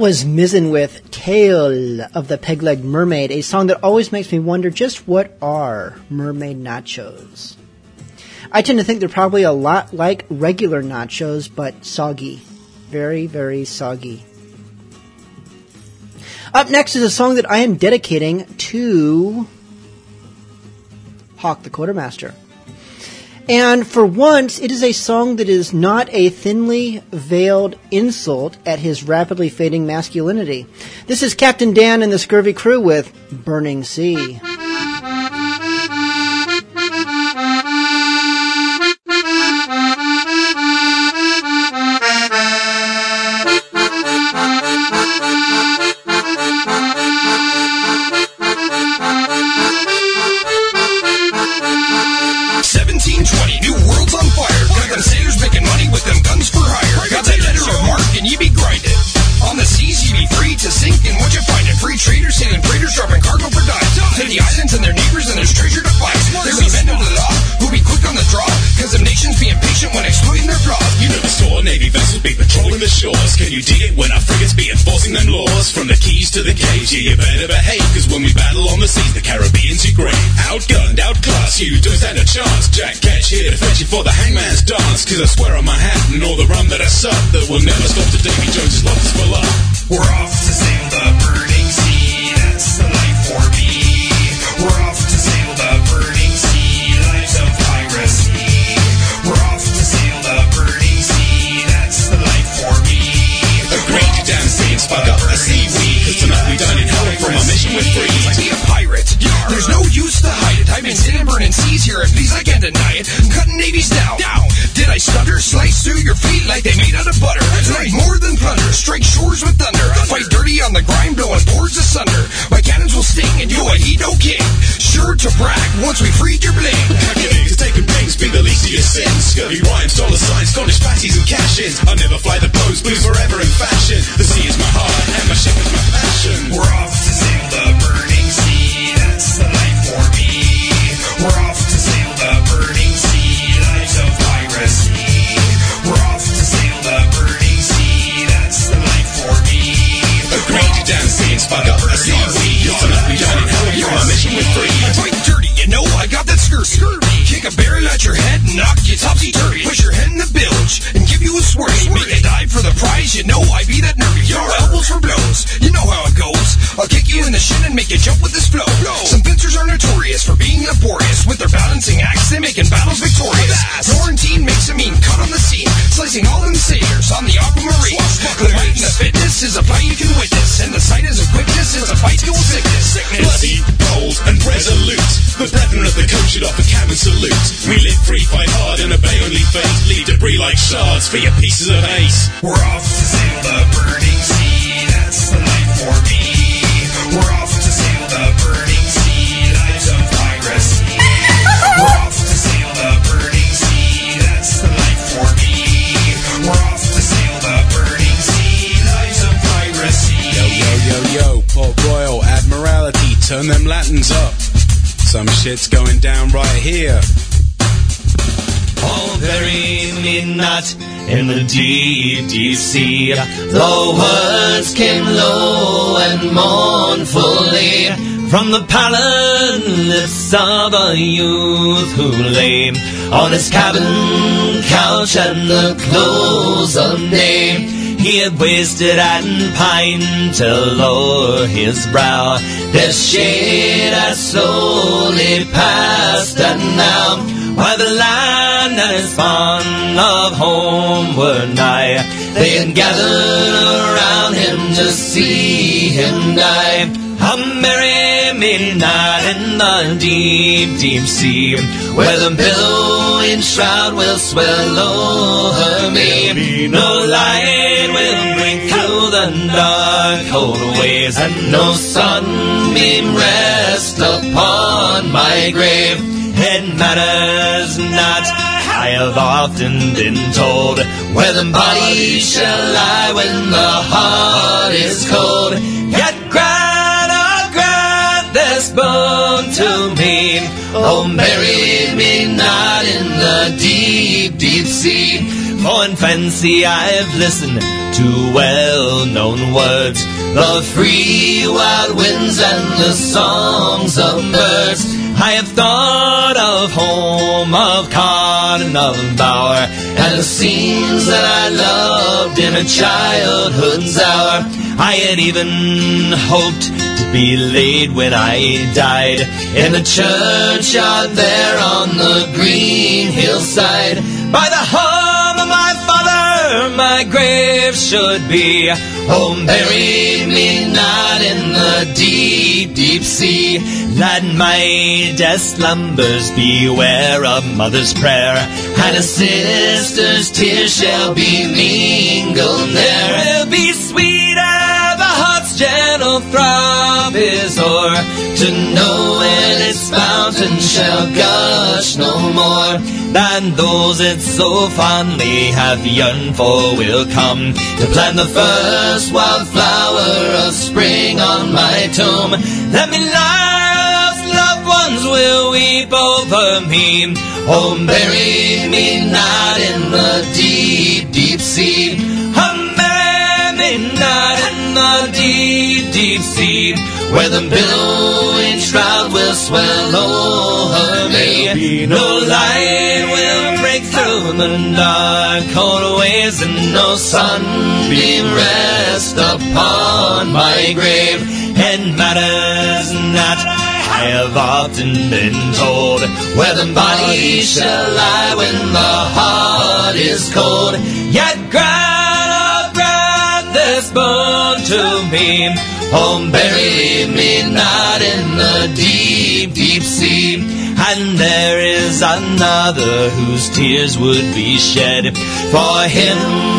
Was Mizzen with Tale of the Peg-Legged Mermaid, a song that always makes me wonder just what are mermaid nachos? I tend to think they're probably a lot like regular nachos, but soggy. Very, very soggy. Up next is a song that I am dedicating to Hawk the Quartermaster. And for once, it is a song that is not a thinly veiled insult at his rapidly fading masculinity. This is Captain Dan and the Scurvy Crew with Burning Sea. I swear on my hat and all the rum that I suck, that will never stop to Davy love is for love. We're off to sail the burning sea. That's the life for me. We're off to sail the burning sea. Lives of piracy. We're off to sail the burning sea. That's the life for me. A great damn and spark up the seaweed. Cause tonight we dine in hell from our mission we're free. Be a pirate. There's no use to hide it. I've been sailing burning seas here, and please I can't deny it. I'm cutting navies down. Down. Stutter? Slice through your feet like they made out of butter. Tonight more than plunder. Strike shores with thunder. Fight dirty on the grind, blowing boards asunder. My cannons will sting, and you a Hedo king. Sure to brag once we freed your bling. Calculating, taking pains, be the least of your sins. Scurvy rhymes, dollar signs, Scottish patties and cash-ins. I never fly the boats, blues forever in fashion. The sea is my heart, and my ship is my passion. We're off and spark up the seaweed. Tonight we dine in hell from our mission we're free. I fight dirty, you know I got that scur scurvy. Kick a barrel at your head, knock you topsy turvy. Push your head in the bilge and give you a swirly. Make you dive for the prize, you know I be that nervy. Your elbows for blows, you know how it goes. I'll kick you in the shin and make you jump with this flow. Some fencers are notorious for being laborious. With their balancing acts, they making battles victorious. Quarantine makes a mean cut on the scene, slicing all them sailors on the aquamarine. The might and the fitness is a fight you can witness, and the sight is a quickness is a fight to sickness. Bloody, bold, and resolute. The brethren of the coast should offer cabin salute. We live free, fight hard, and obey only fate. Leave debris like shards for your pieces of ace. We're off to sail the burning sea. That's the life for me. We're off turn them lanterns up. Some shit's going down right here. Bury me not in the deep, sea. The words came low and mournfully from the pallid lips of a youth who lay on his cabin couch and the close of day. He had wasted and pined till o'er his brow the shade had slowly passed, and now while the land and his fond of home were nigh, they had gathered around him to see him die. A merry midnight in the deep, deep sea, where the billowing shroud will swell over me. No light will break through the dark, cold waves, and no sunbeam rest upon my grave. It matters not. I have often been told where the body shall lie when the heart is cold. Boon to me. Oh, bury me not in the deep, deep sea. For in fancy I've listened to well-known words, the free wild winds and the songs of birds. I have thought of home, of cotton, of bower, and the scenes that I loved in a childhood's hour. I had even hoped be laid when I died in the churchyard there on the green hillside by the home of my father. My grave should be. Oh, bury me not in the deep, deep sea. Let my death slumbers beware of mother's prayer, and a sister's tears shall be mingled there. It'll be heart's gentle throb is o'er, to know when its fountain shall gush no more, than those it so fondly hath yearned for will come to plant the first wild flower of spring on my tomb. Let me love's loved ones will weep over me. Oh, bury me not in the deep, deep sea. Deep, deep sea, where the billowing shroud will swell over me. No light will break through the dark, cold waves, and no sunbeam rest upon my grave. It matters not. I have often been told where the body shall lie when the heart is cold. Yet oh this to me. Oh, bury me not in the deep, deep sea. And there is another whose tears would be shed for him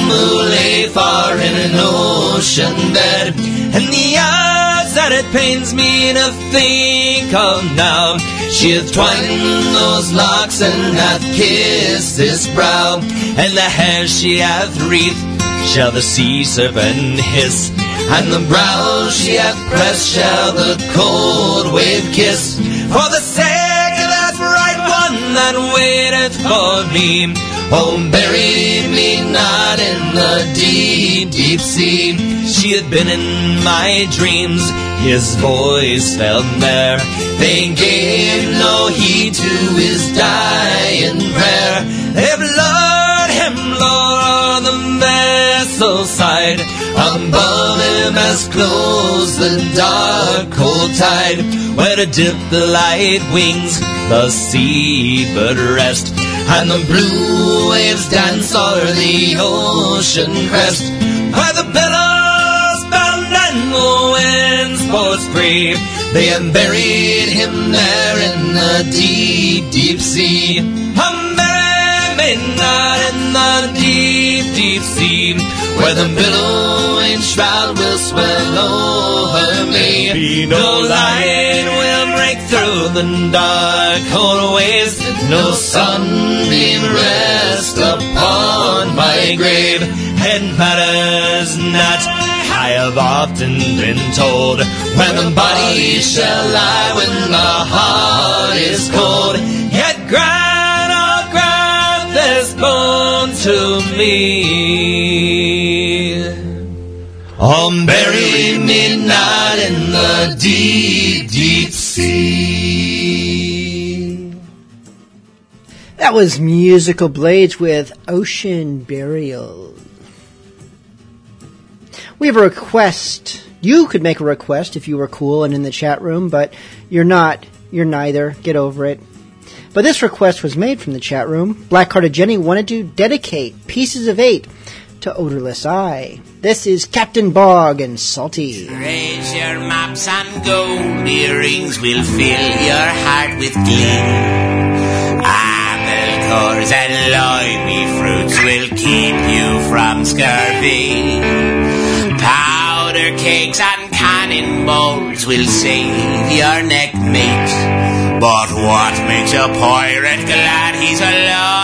who lay far in an ocean bed. And the odds that it pains me to think of now. She hath twined those locks and hath kissed his brow, and the hair she hath wreathed shall the sea serpent hiss, and the brow she hath pressed shall the cold wave kiss. For the sake of that bright one that waiteth for me, oh, bury me not in the deep, deep sea. She had been in my dreams, his voice fell there. They gave no heed to his dying prayer. Lord, the vessel side. Above him has closed the dark cold tide, where to dip the light wings, the seabird rest, and the blue waves dance o'er the ocean crest, where the billows bound and the wind sports free. They have buried him there in the deep, deep sea. Um, bury me not in the deep, deep sea, where the billowing shroud will swell over oh, me. No light will break through the dark cold waves, no sunbeam rest upon my grave. It matters not. I have often been told when the body shall lie when the heart is cold. Yet grant, oh grant this boon to me. Bury me not in the deep, deep sea. That was Musical Blades with Ocean Burial. We have a request. You could make a request if you were cool and in the chat room, but you're not. You're neither. Get over it. But this request was made from the chat room. Blackhearted Jenny wanted to dedicate Pieces of Eight to Odorless Eye. This is Captain Bogg and Salty. Raise your maps and gold earrings will fill your heart with glee. Apple cores and limey fruits will keep you from scurvy. Powder cakes and cannonballs will save your neck meat. But what makes a pirate glad he's alive?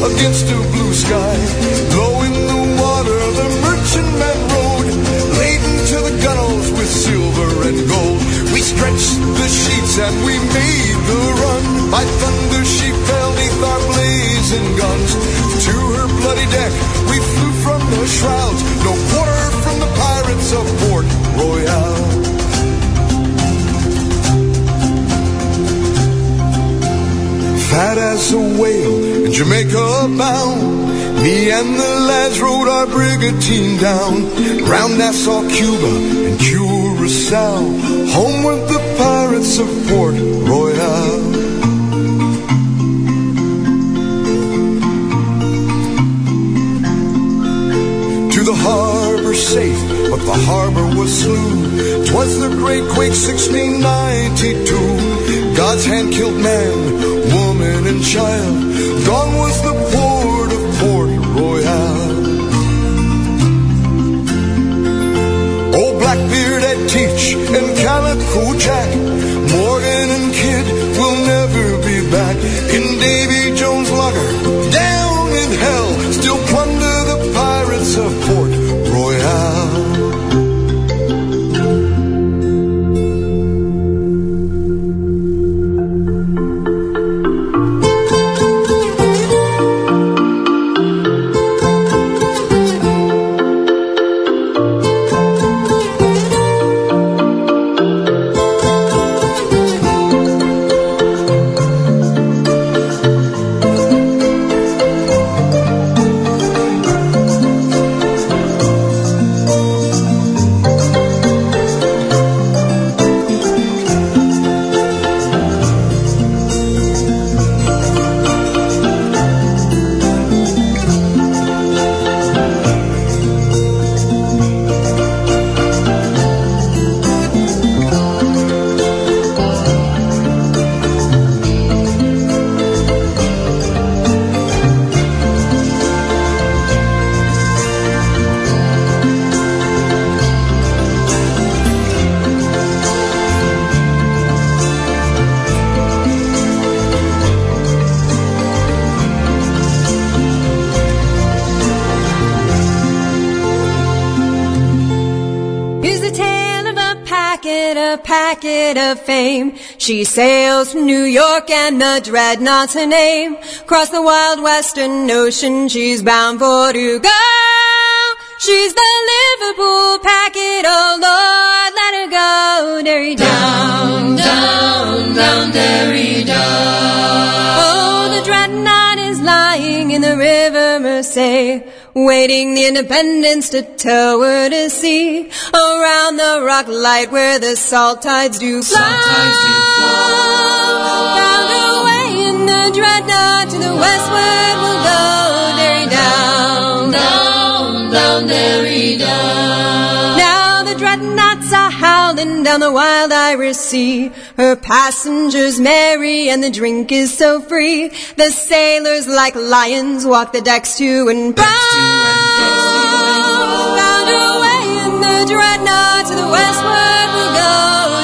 Against a blue sky. Low in the water, the merchantman rode, laden to the gunwales with silver and gold. We stretched the sheets and we made the run. By thunder she fell neath our blazing guns. To her bloody deck we flew from the shrouds. No quarter from the pirates of Port Royal. Fat as a whale Jamaica bound. Me and the lads rode our brigantine down. Round Nassau, Cuba, and Curacao. Homeward the pirates of Port Royal. To the harbor safe, but the harbor was slew. 'Twas the great quake 1692. God's hand killed man, and child. Gone was the port of Port Royal. Old Blackbeard at Teach and Calico Jack, of fame. She sails from New York and the dreadnought's her name. Across the wild western ocean, she's bound for go. She's the Liverpool packet, oh Lord, let her go. Derry down, down, down, Derry down. Oh, the dreadnought is lying in the river Mersey, waiting the independence to tower to sea. Around the rock light where the salt tides do flow. Bound away in the dreadnought to the westward we'll go. Derry down, down, down, Derry down. Now the dreadnoughts are howling down the wild Irish Sea. Her passengers merry and the drink is so free. The sailors like lions walk the decks to and fro. Bound away in the dreadnought to the westward we'll go.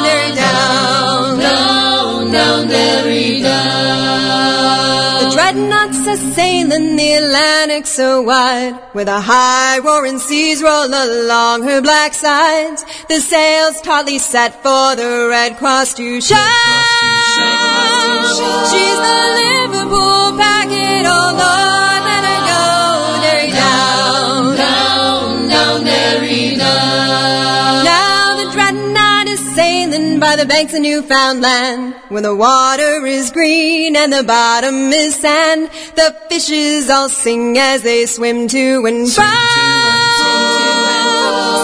Derry down, down, down, Derry down. The dreadnoughts are sailing the Atlantic so wide, where the high roaring seas roll along her black sides. The sails tautly set for the Red Cross to shine. She's the Liverpool packet, By the banks of Newfoundland, where the water is green and the bottom is sand, the fishes all sing as they swim to and fro.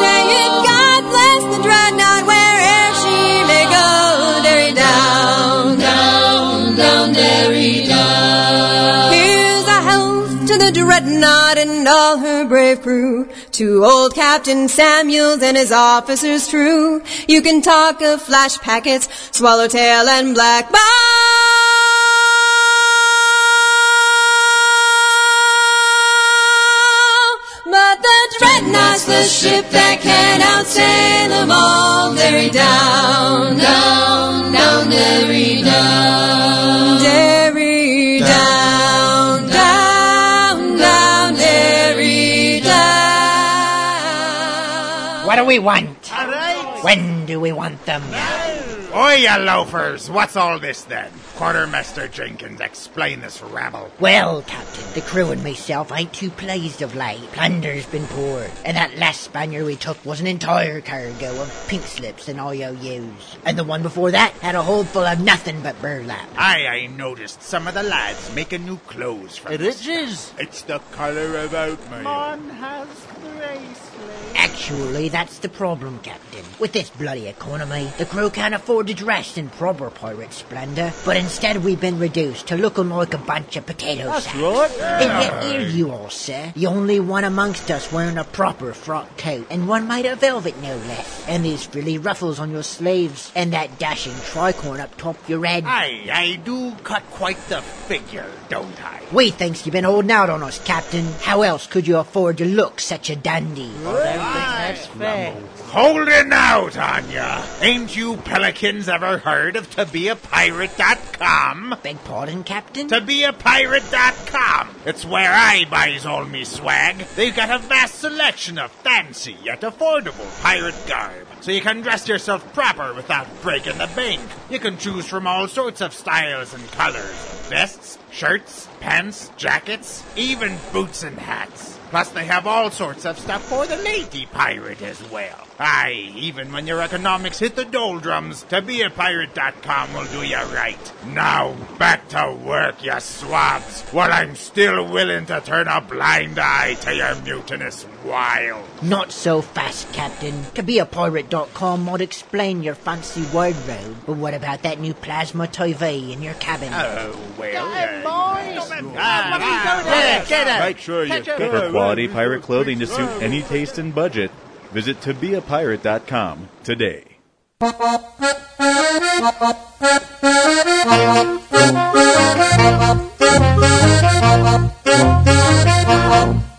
Saying, God bless the dreadnought wherever she may go, derry down, down, down, derry down. Here's a health to the dreadnought and all her brave crew to old Captain Samuels and his officers true. You can talk of flash packets, swallowtail and black But the dreadnought's the ship that can outsail them all. Derry down, down, down, Derry down. Down. What do we want? When do we want them? Oi, you loafers! What's all this then? Quartermaster Jenkins, explain this rabble. Well, Captain, the crew and myself ain't too pleased of late. Plunder's been poured, and that last Spaniard we took was an entire cargo of pink slips and IOUs. And the one before that had a hold full of nothing but burlap. Aye, I noticed some of the lads making new clothes from this. is. It's the colour of oatmeal. Man has bracelet. Actually, that's the problem, Captain. With this bloody economy, the crew can't afford to dress in proper pirate splendor, but instead we've been reduced to looking like a bunch of potato That's sacks. right. And yet here you are, sir. The only one amongst us wearing a proper frock coat, and one made of velvet no less. And these frilly ruffles on your sleeves, and that dashing tricorn up top your head. Aye, I do cut quite the figure, don't I? We thinks you've been holding out on us, Captain. How else could you afford to look such a dandy? That's fair. Holding out on ya! Ain't you pelicans ever heard of tobeapirate.com? Beg pardon, Captain? Tobeapirate.com. It's where I buys all me swag. They've got a vast selection of fancy yet affordable pirate garb. So you can dress yourself proper without breaking the bank. You can choose from all sorts of styles and colors. Vests, shirts, pants, jackets, even boots and hats. Plus, they have all sorts of stuff for the lady pirate as well. Aye, even when your economics hit the doldrums, tobeapirate.com will do you right. Now, back to work, you swabs, while I'm still willing to turn a blind eye to your mutinous wild. Not so fast, Captain. To be a pirate.com might explain your fancy wardrobe, but what about that new plasma TV in your cabin? Oh, well, ah, ah. Get boys! Yeah, get it! Make sure you For quality pirate clothing to suit any taste and budget, visit tobeapirate.com today.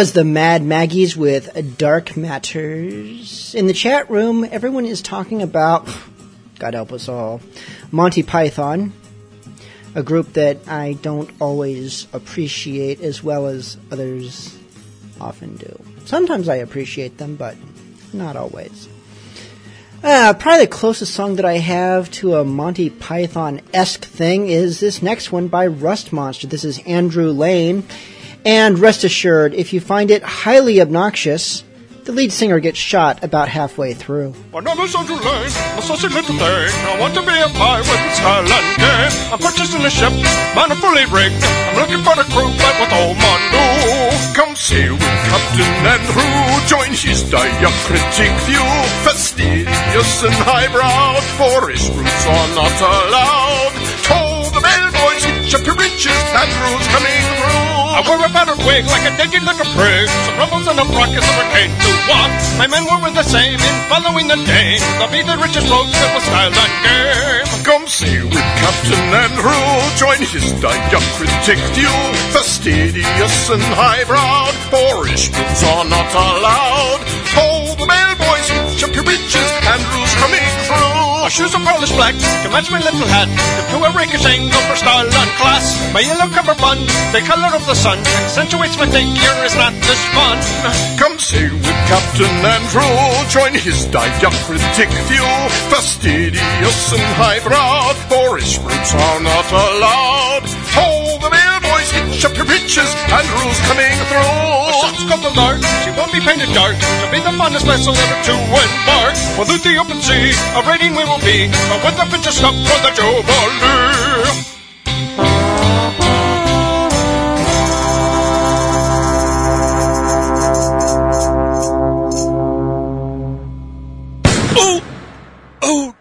was the Mad Maggies with Dark Matters. In the chat room, everyone is talking about, God help us all, Monty Python, a group that I don't always appreciate as well as others often do. Sometimes I appreciate them, but not always. Uh, probably the closest song that I have to a Monty Python esque thing is this next one by Rust Monster. This is Andrew Lane. And rest assured, if you find it highly obnoxious, the lead singer gets shot about halfway through. My name is Andrew Lane, a saucy little thing. I want to be a pirate with Skyland Game. I'm purchasing a ship, I'm fully rigged. I'm looking for the crew, but with all Mondo. Come sail with Captain Andrew, join his diacritic view. Fastidious and highbrow, for his roots are not allowed. Told the bellboys, hitch up your riches, Andrew's coming. I wore a battered wig like a dingy little prig. Some ruffles and a rockets of a cane to walk. My men were with the same in following the Dane. They'll be the richest folks that was styled on game. Come see with Captain Andrew. Join his diacritic view. Fastidious and highbrowed. For Ishmaels are not allowed. Hold the bellboys, up your breeches. Andrew's coming through. My shoes are polished black to match my little hat. The two are ricocheting over style and class. My yellow cummerbund, the color of the sun, accentuates my figure is not this fun. Come sail with Captain Andrew, join his diacritic view. Fastidious and highbrowed, for his roots are not allowed. Hold the mailboys, hitch up your breeches, Andrew's coming through. The ship's got the lark, she won't be painted dark. She'll be the funnest vessel ever to embark. For through the open sea, a raiding we will be, but with the pinch stop for the Jubilee. Oh, oh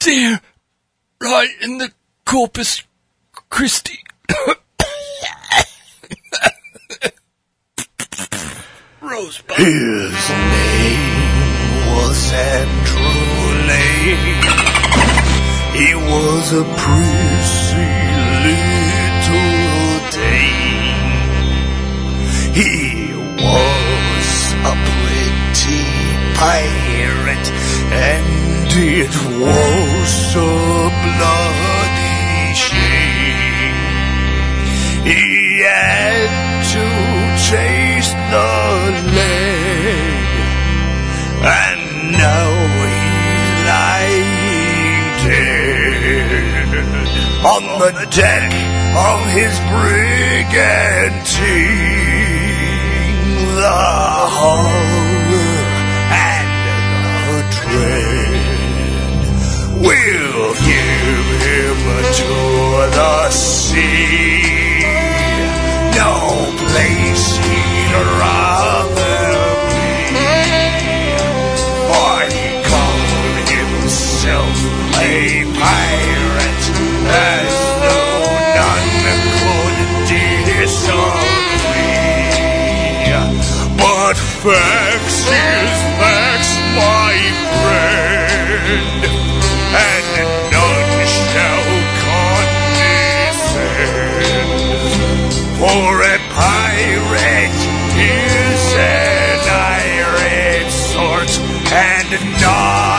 dear. Right in the Corpus Christi. Rosebud. His name was Andrew Lane. He was a prissy little Dane. He was a pretty pirate, and it was a bloody shame. He had to chase and now he's lying dead on the deck of his brigantine. The horror and the dread will give him to the sea. No facts is facts, my friend, and none shall condescend. For a pirate is an irate sort, and not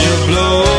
she'll blow.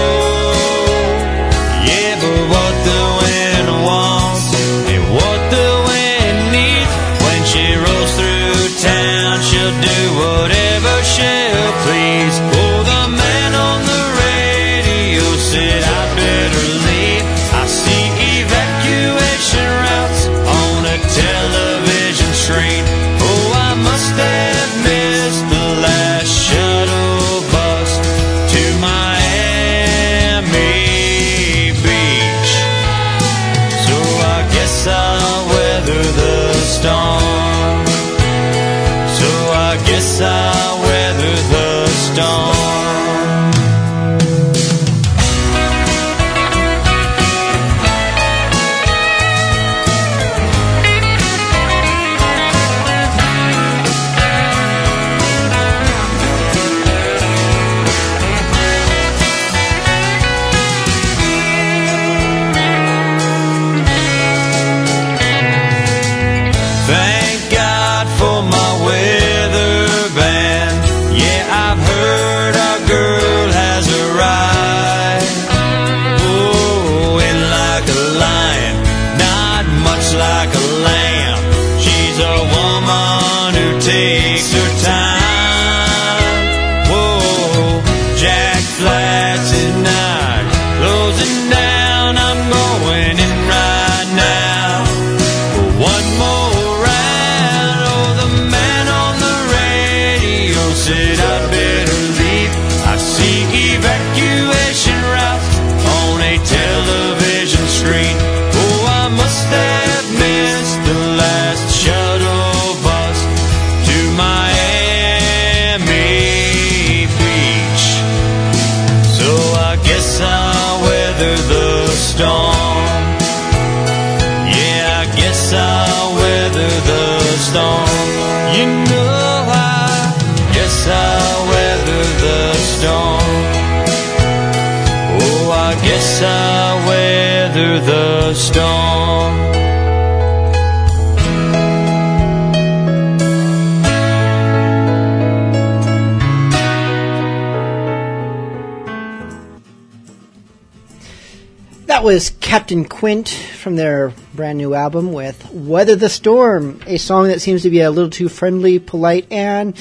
Captain Quint from their brand new album with Weather the Storm, a song that seems to be a little too friendly, polite, and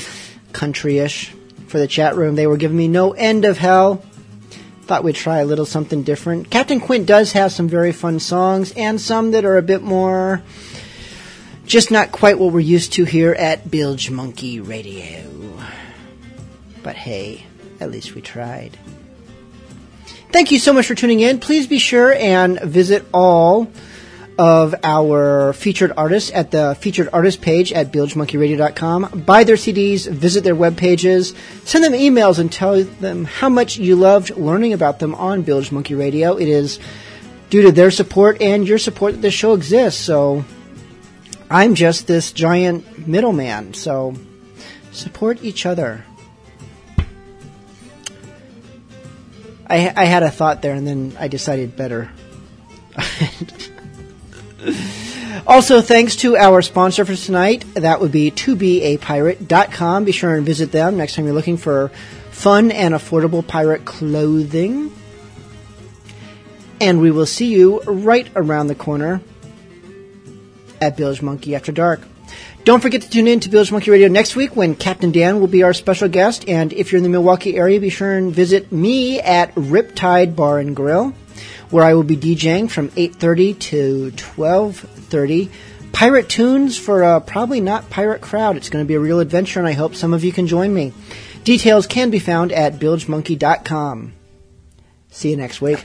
country-ish for the chat room. They were giving me no end of hell. Thought we'd try a little something different. Captain Quint does have some very fun songs and some that are a bit more just not quite what we're used to here at Bilge Monkey Radio. But hey, at least we tried. Thank you so much for tuning in. Please be sure and visit all of our featured artists at the featured artist page at bilgemonkeyradio.com. Buy their CDs, visit their web pages, send them emails and tell them how much you loved learning about them on Bilge Monkey Radio. It is due to their support and your support that this show exists. So I'm just this giant middleman. So support each other. I, I had a thought there, and then I decided better. Also, thanks to our sponsor for tonight. That would be tobeapirate.com. Be sure and visit them next time you're looking for fun and affordable pirate clothing. And we will see you right around the corner at Bilge Monkey After Dark. Don't forget to tune in to Bilge Monkey Radio next week when Captain Dan will be our special guest. And if you're in the Milwaukee area, be sure and visit me at Riptide Bar and Grill, where I will be DJing from 8:30 to 12:30. Pirate tunes for a probably not pirate crowd. It's going to be a real adventure, and I hope some of you can join me. Details can be found at bilgemonkey.com. See you next week.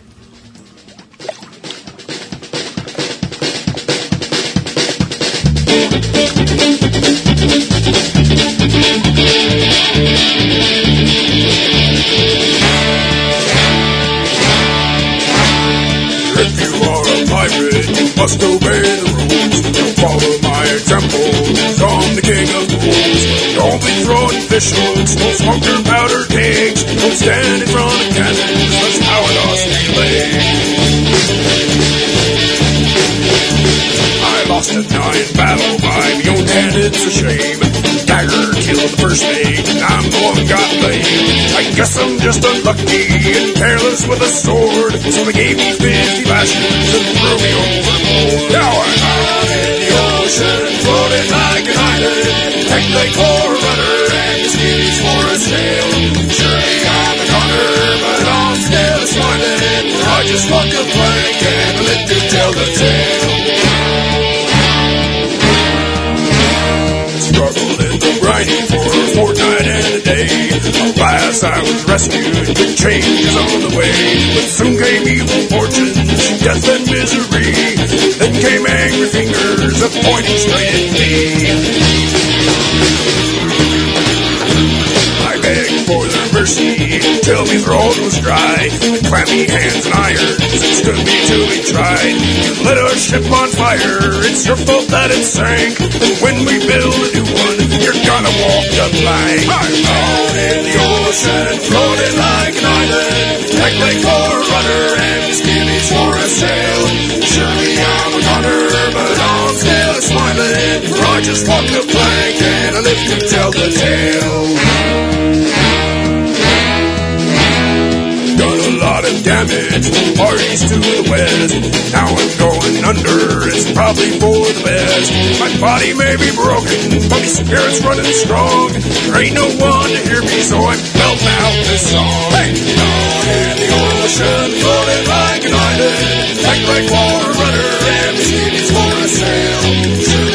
If you are a pirate, you must obey the rules. Don't follow my example, I'm the king of fools. Don't be throwing fish hooks, don't smoke your powder kegs. Don't stand in front of cannons, that's how I lost relay. Lost a nine battle my own hand, it's a shame. Dagger killed the first mate, and I'm the one got blamed. I guess I'm just unlucky and careless with a sword, so they gave me 50 lashes and threw me overboard. Now I'm out in the ocean, floating like an island. Take the core rudder and the skis for a sail. Surely I'm a goner, but I'm still smiling. I just walk a plank and let you tell the tale. Alas, I was rescued, big changes on the way. But soon came evil fortunes, death and misery. Then came angry fingers, a pointing straight at me. I begged for their mercy, till me throat was dry. Clammy hands and irons, it stood me till we tried. You lit our ship on fire, it's your fault that it sank. When we build a new one, you're gonna walk the plank. I'm out in the ocean, floating like an island. Heck like for a rudder and skimmies for a sail. Surely I'm a gunner, but I'm still smiling. I just walk the plank and I live to tell the tale. Lot of damage, parties to the west. Now I'm going under, it's probably for the best. My body may be broken, but my spirit's running strong. There ain't no one to hear me, so I'm belting out this song. Hey! Down in the ocean, floating like an island. Act like water runner, and the skinny's for a sail.